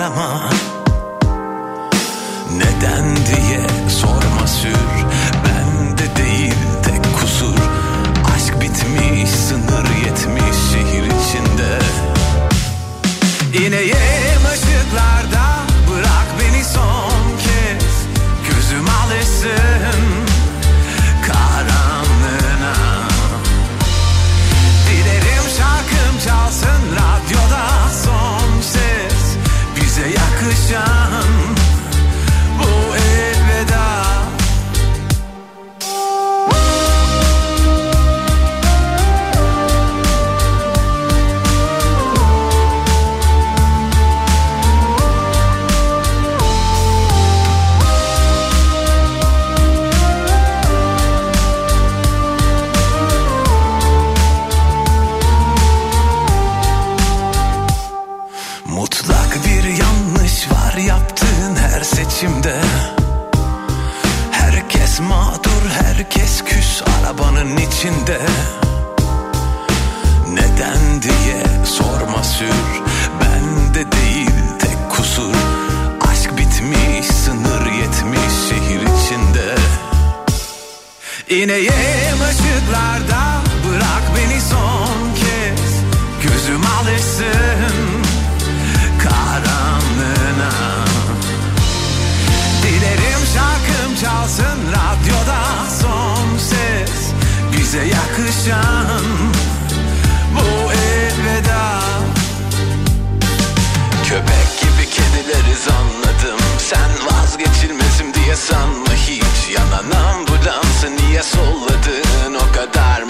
arama. Neden diye akşam bu elveda. Köpek gibi kedileriz anladım Sen vazgeçilmezim diye sanma hiç. Yanan ambulansı niye solladın? O kadar mı?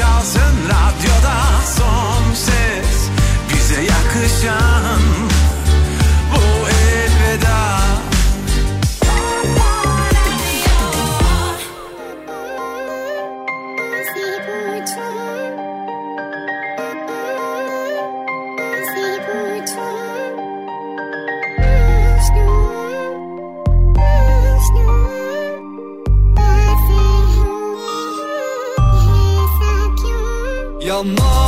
çalsın radyoda son ses. Bize yakışan more.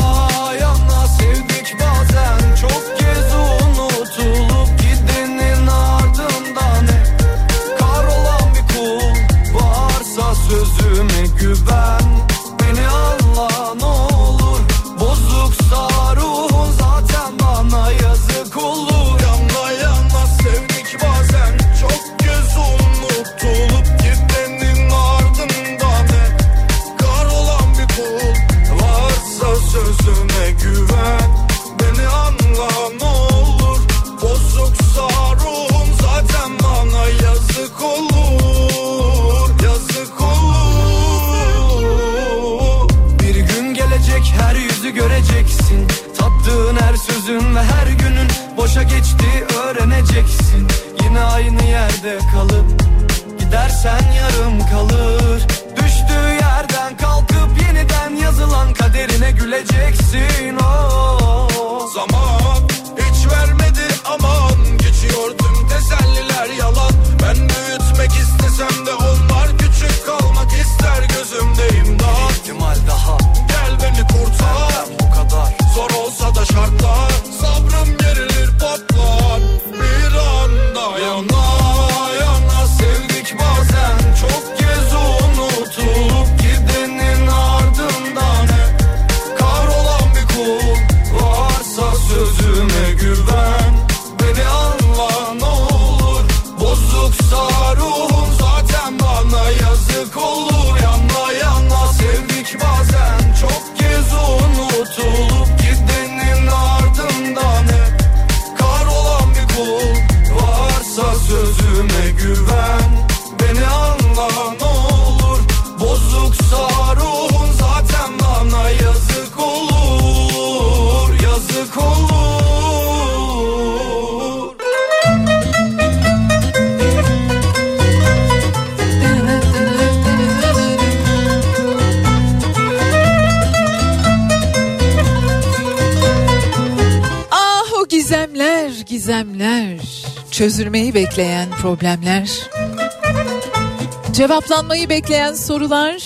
Cevaplanmayı bekleyen sorular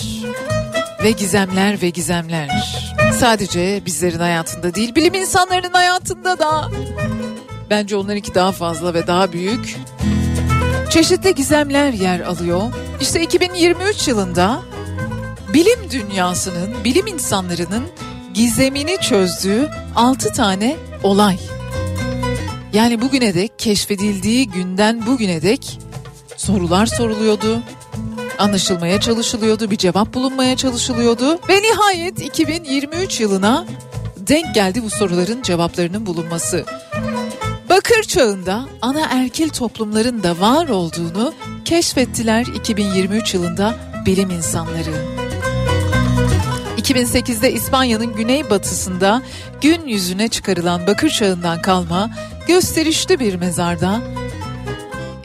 ve gizemler ve gizemler. Sadece bizlerin hayatında değil, bilim insanlarının hayatında da bence onlarınki daha fazla ve daha büyük. Çeşitli gizemler yer alıyor. İşte 2023 yılında bilim dünyasının, bilim insanlarının gizemini çözdüğü 6 tane olay. Yani bugüne dek keşfedildiği günden bugüne dek sorular soruluyordu. Anlaşılmaya çalışılıyordu, bir cevap bulunmaya çalışılıyordu ve nihayet 2023 yılına denk geldi bu soruların cevaplarının bulunması. Bakır çağında ana erkil toplumların da var olduğunu keşfettiler 2023 yılında bilim insanları. 2008'de İspanya'nın güneybatısında gün yüzüne çıkarılan bakır çağından kalma gösterişli bir mezarda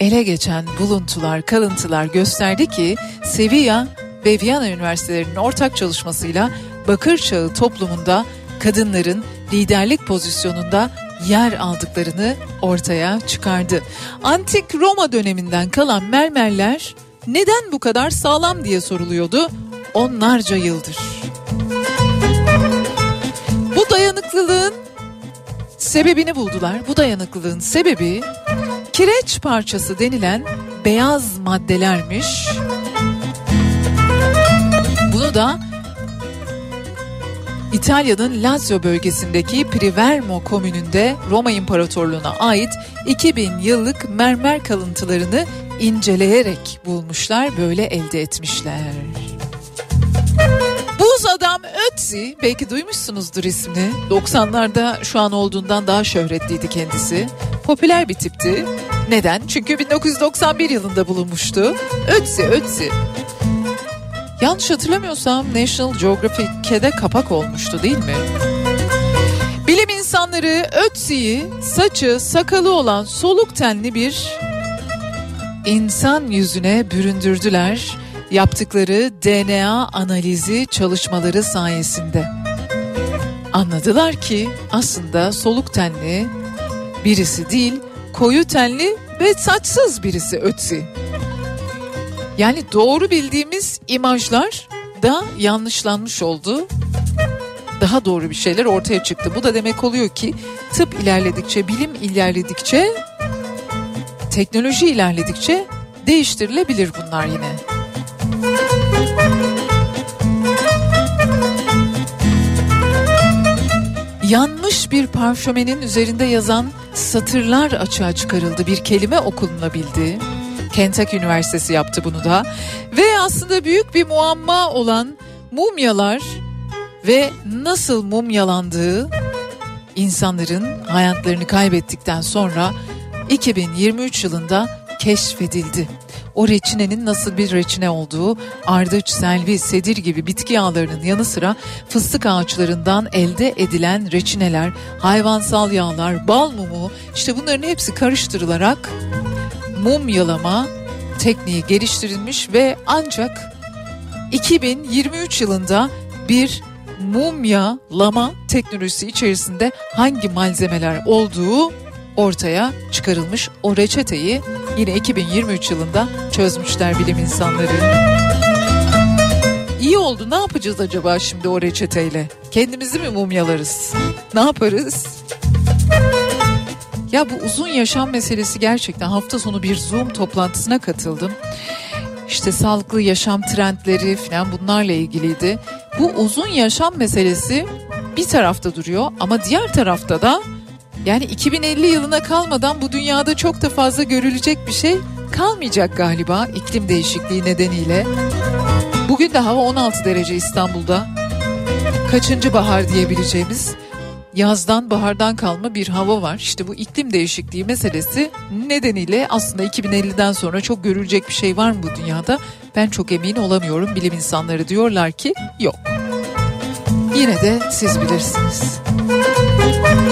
ele geçen buluntular, kalıntılar gösterdi ki Sevilla ve Viyana Üniversitelerinin ortak çalışmasıyla bakır çağı toplumunda kadınların liderlik pozisyonunda yer aldıklarını ortaya çıkardı. Antik Roma döneminden kalan mermerler neden bu kadar sağlam diye soruluyordu onlarca yıldır. Bu dayanıklılığın sebebini buldular. Bu dayanıklılığın sebebi kireç parçası denilen beyaz maddelermiş. Bunu da İtalya'nın Lazio bölgesindeki Privermo komününde Roma İmparatorluğu'na ait 2000 yıllık mermer kalıntılarını inceleyerek bulmuşlar, böyle elde etmişler. Ötzi, belki duymuşsunuzdur ismini. 90'larda şu an olduğundan daha şöhretliydi kendisi. Popüler bir tipti. Neden? Çünkü 1991 yılında bulunmuştu. Ötzi, Ötzi. Yanlış hatırlamıyorsam National Geographic'e de kapak olmuştu değil mi? Bilim insanları Ötzi'yi saçı sakalı olan soluk tenli bir insan yüzüne büründürdüler yaptıkları DNA analizi çalışmaları sayesinde. Anladılar ki aslında soluk tenli birisi değil, koyu tenli ve saçsız birisi Ötzi. Yani doğru bildiğimiz imajlar da yanlışlanmış oldu. Daha doğru bir şeyler ortaya çıktı. Bu da demek oluyor ki tıp ilerledikçe, bilim ilerledikçe, teknoloji ilerledikçe değiştirilebilir bunlar yine. Yanmış bir parşömenin üzerinde yazan satırlar açığa çıkarıldı. Bir kelime okunabildi. Kentucky Üniversitesi yaptı bunu da. Ve aslında büyük bir muamma olan mumyalar ve nasıl mumyalandığı insanların hayatlarını kaybettikten sonra 2023 yılında keşfedildi. O reçinenin nasıl bir reçine olduğu, ardıç, selvi, sedir gibi bitki yağlarının yanı sıra fıstık ağaçlarından elde edilen reçineler, hayvansal yağlar, bal mumu işte bunların hepsi karıştırılarak mum yalama tekniği geliştirilmiş ve ancak 2023 yılında bir mumya lama teknolojisi içerisinde hangi malzemeler olduğu ortaya çıkarılmış. O reçeteyi yine 2023 yılında çözmüşler bilim insanları. İyi oldu. Ne yapacağız acaba şimdi o reçeteyle? Kendimizi mi mumyalarız? Ne yaparız? Ya bu uzun yaşam meselesi gerçekten hafta sonu bir Zoom toplantısına katıldım. İşte sağlıklı yaşam trendleri falan bunlarla ilgiliydi. Bu uzun yaşam meselesi bir tarafta duruyor ama diğer tarafta da yani 2050 yılına kalmadan bu dünyada çok da fazla görülecek bir şey kalmayacak galiba iklim değişikliği nedeniyle. Bugün de hava 16 derece İstanbul'da. Kaçıncı bahar diyebileceğimiz yazdan bahardan kalma bir hava var. İşte bu iklim değişikliği meselesi nedeniyle aslında 2050'den sonra çok görülecek bir şey var mı bu dünyada? Ben çok emin olamıyorum. Bilim insanları diyorlar ki yok. Yine de siz bilirsiniz. kedi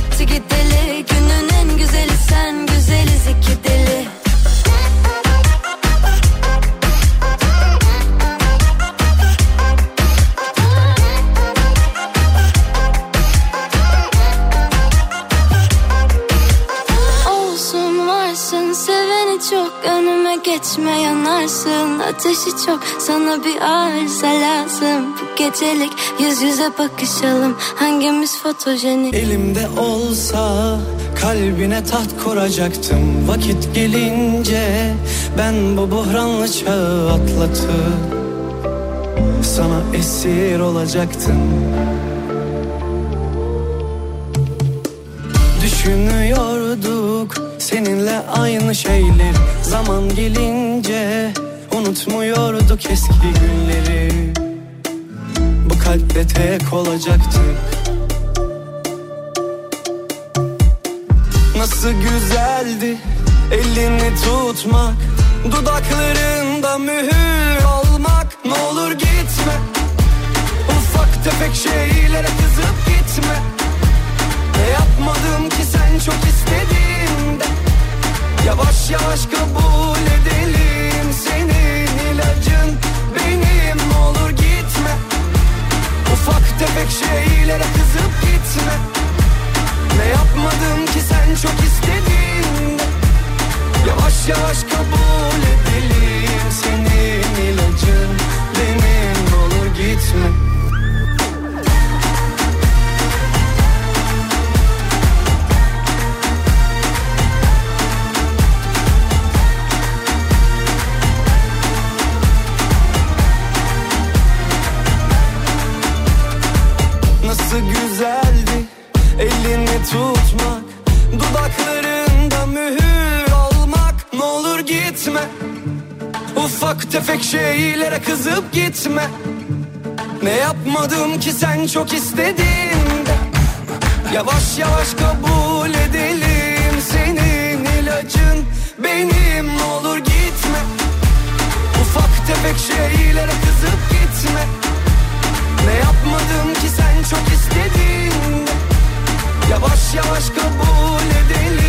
Ateşi çok sana bir arıza lazım. Bu gecelik yüz yüze bakışalım. Hangimiz fotojenik? Elimde olsa kalbine taht kuracaktım. Vakit gelince ben bu buhranlı çağı atlatıp Sana esir olacaktım. Düşünüyorduk seninle aynı şeyler. Zaman gelince unutmuyorduk eski günleri. Bu kalpte tek olacaktık. Nasıl güzeldi elini tutmak. Dudaklarında mühür olmak. Ne olur gitme. Ufak tefek şeylere kızıp gitme. Ne yapmadım ki sen çok istediğinde. Yavaş yavaş kabul tefek şeylere kızıp gitme. Ne yapmadım ki sen çok istediğinde Yavaş yavaş kabul edelim Senin ilacın. Benim olur gitme Nasıl güzeldi elini tutmak Dudaklarında mühür olmak Ne olur gitme Ufak tefek şeylere kızıp gitme. Ne yapmadım ki sen çok istediğinde Yavaş yavaş kabul edelim Senin ilacın. Benim Ne olur gitme Ufak tefek şeylere kızıp gitme Ne yapmadım ki sen çok istediğinde Yavaş yavaş kabul edelim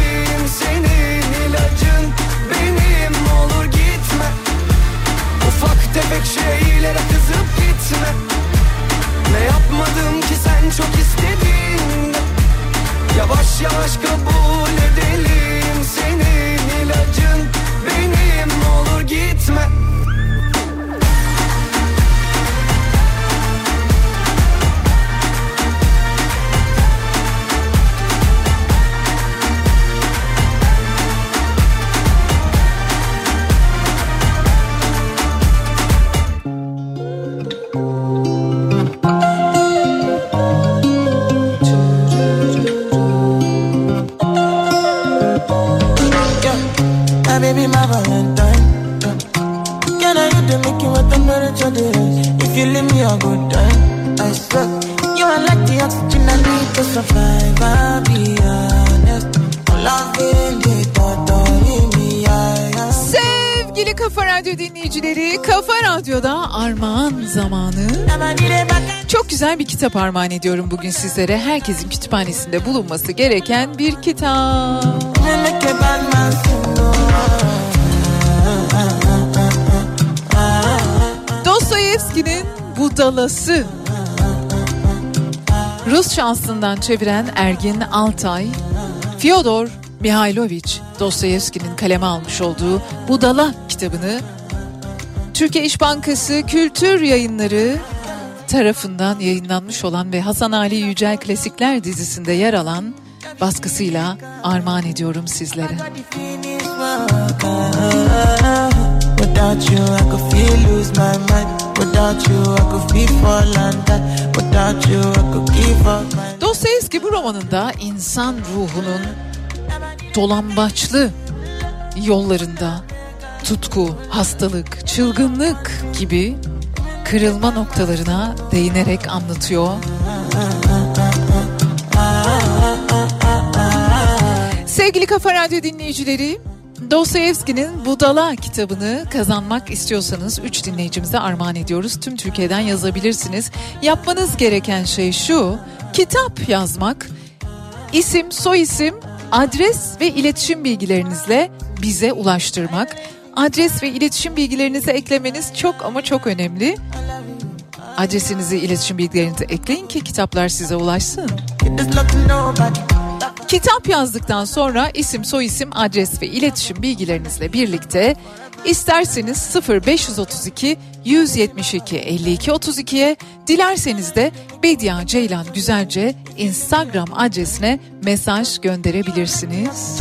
kitap armağan ediyorum bugün sizlere. Herkesin kütüphanesinde bulunması gereken bir kitap. Dostoyevski'nin Budalası. Rus şansından çeviren Ergin Altay, Fyodor Mihailovich Dostoyevski'nin kaleme almış olduğu Budala kitabını Türkiye İş Bankası Kültür Yayınları tarafından yayınlanmış olan ve Hasan Ali Yücel Klasikler dizisinde yer alan baskısıyla armağan ediyorum sizlere. Without you, I could feel lose my mind. Without you, I could feel fall and die. Without you, I could give up my Dostoyevski bu romanında insan ruhunun dolambaçlı yollarında tutku, hastalık, çılgınlık gibi kırılma noktalarına değinerek anlatıyor. Sevgili Kafa Radyo dinleyicileri, Dostoyevski'nin Budala kitabını kazanmak istiyorsanız 3 dinleyicimize armağan ediyoruz. Tüm Türkiye'den yazabilirsiniz. Yapmanız gereken şey şu, kitap yazmak, isim, soyisim, adres ve iletişim bilgilerinizle bize ulaştırmak. Adres ve iletişim bilgilerinizi eklemeniz çok ama çok önemli. Adresinizi, iletişim bilgilerinizi ekleyin ki kitaplar size ulaşsın. Kitap yazdıktan sonra isim, soyisim, adres ve iletişim bilgilerinizle birlikte isterseniz 0532 172 52 32'ye dilerseniz de Bedia Ceylan Güzelce Instagram adresine mesaj gönderebilirsiniz.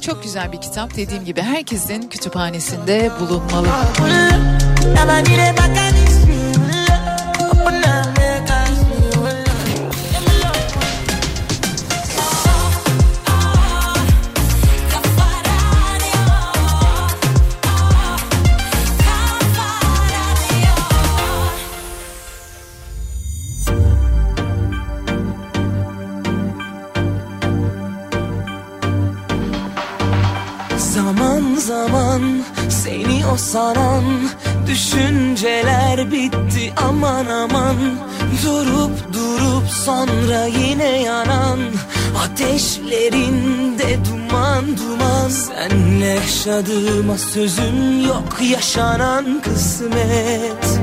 Çok güzel bir kitap dediğim gibi herkesin kütüphanesinde bulunmalı. Sonra yine yanan Ateşlerinde duman duman. Senle yaşadığıma sözüm yok yaşanan kısmet.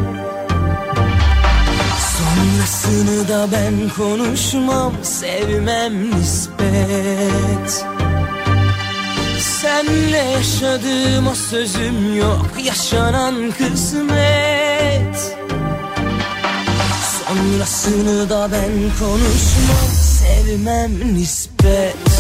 Sonrasını da ben konuşmam sevmem nispet. Senle yaşadığıma sözüm yok yaşanan kısmet Sonrasını da ben konuşmam. Sevmem nispet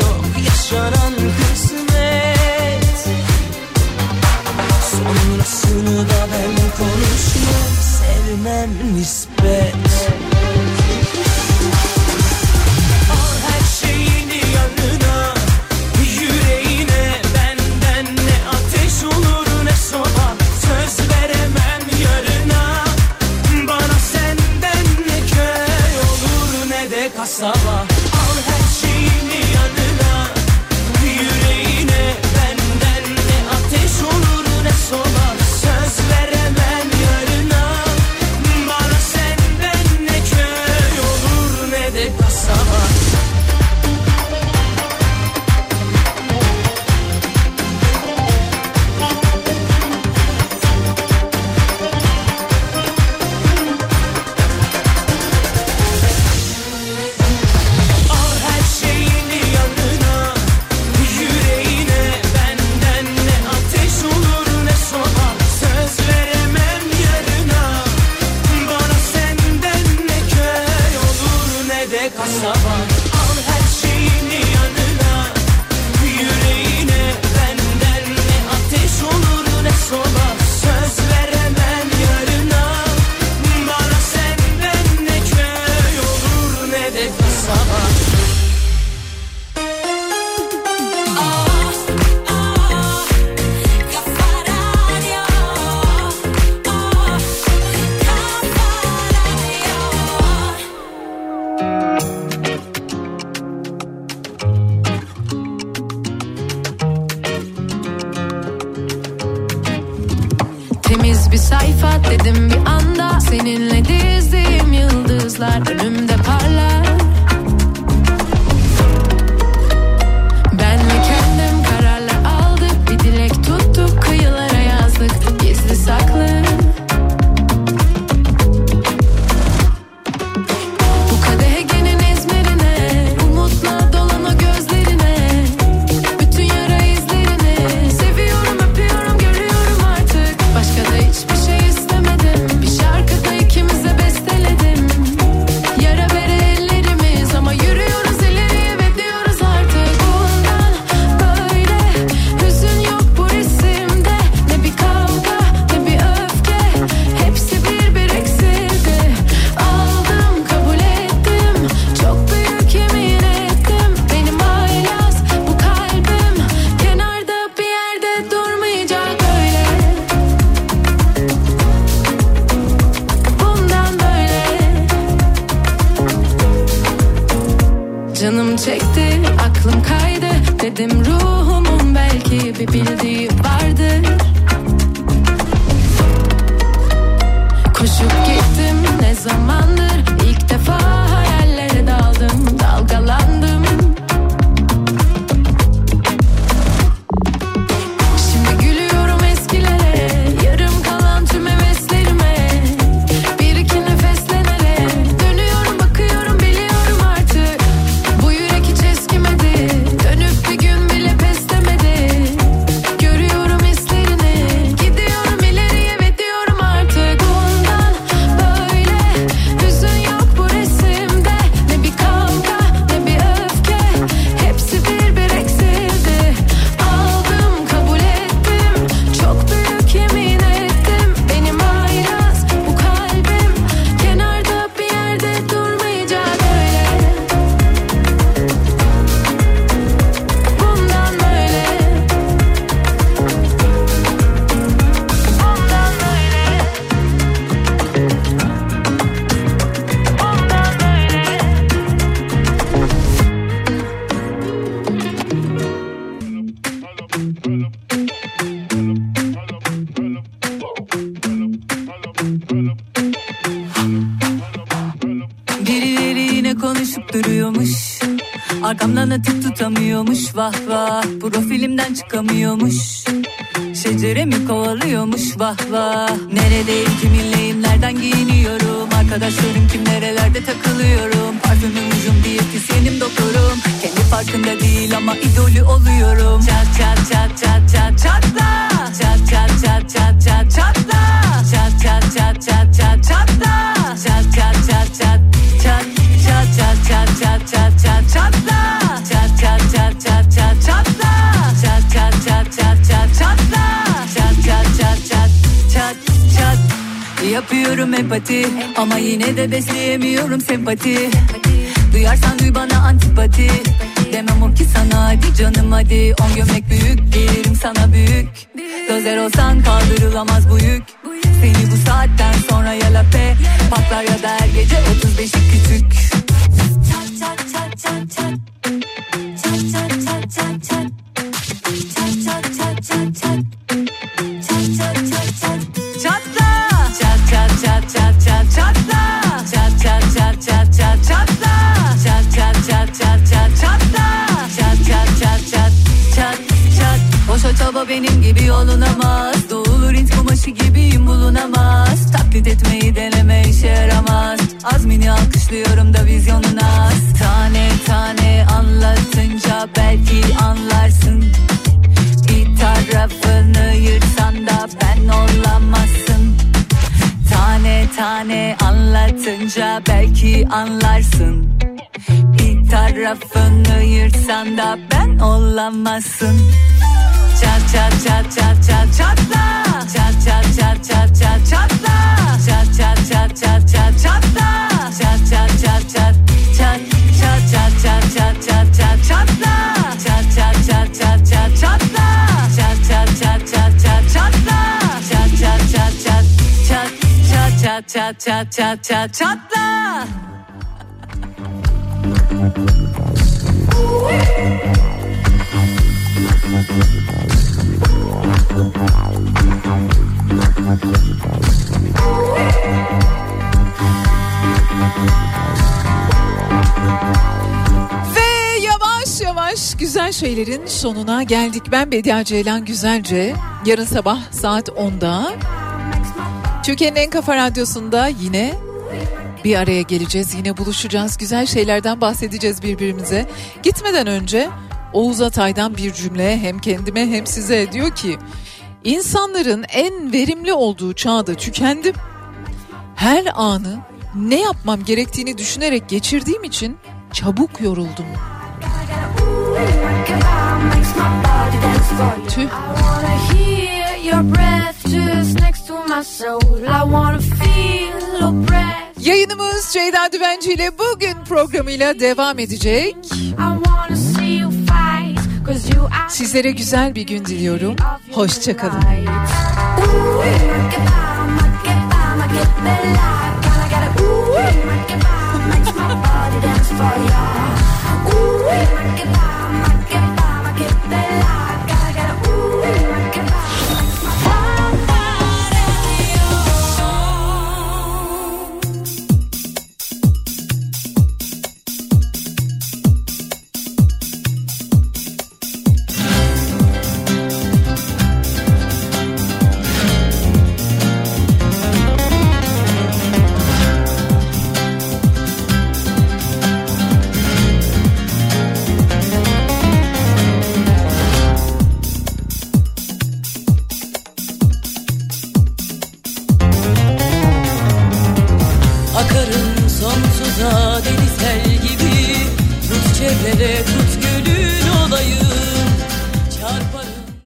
yok yaşanan kısmet. Sonrasını da ben konuşmam sevmem nispet. Canım çekti aklım kaydı. Dedim ruhumun belki bir bildiği vardır. Koşup gittim ne zamandır? İlk defa vah vah Profilimden çıkamıyormuş. Empati. Ama yine de besleyemiyorum sempati. Duyarsan duy bana antipati. Demem o ki sana hadi canım hadi. On gömlek büyük gelirim sana büyük. Dozer olsan kaldırılamaz bu yük. Seni bu saatten sonra ya lape Patlar ya da her gece 35'i küçük benim gibi yolunamaz Doğulur int kumaşı gibiyim bulunamaz. Taklit etmeyi deneme işe yaramaz. Azmini alkışlıyorum da vizyonuna. Az. Tane tane anlatınca belki anlarsın. Bir tarafını yırtsan da ben olamazsın. Tane tane anlatınca belki anlarsın. Bir tarafını yırtsan da ben olamazsın Çat çat çat çat çat çatla Çat çat çat çat çat çatla Çat çat çat çat çat çatla Çat çat çat çat çat çat çat çat çat çat çat çatla Çat çat çat çat çat çatla Çat çat çat çat çat çatla Çat çat çat çat çat çat çat çat çat çat çat çatla Ve yavaş yavaş güzel şeylerin sonuna geldik. Ben Bediye Ceylan Güzelce. Yarın sabah saat 10'da Türkiye'nin en kafa radyosunda yine bir araya geleceğiz. Yine buluşacağız. Güzel şeylerden bahsedeceğiz birbirimize. Gitmeden önce Oğuz Atay'dan bir cümle hem kendime hem size diyor ki insanların en verimli olduğu çağda tükendim. Her anı ne yapmam gerektiğini düşünerek geçirdiğim için çabuk yoruldum. Tüh. Yayınımız Ceyda Düvenci ile bugün programıyla devam edecek. Sizlere güzel bir gün diliyorum. Hoşçakalın. Ooh, make it bomb, make it bomb, make it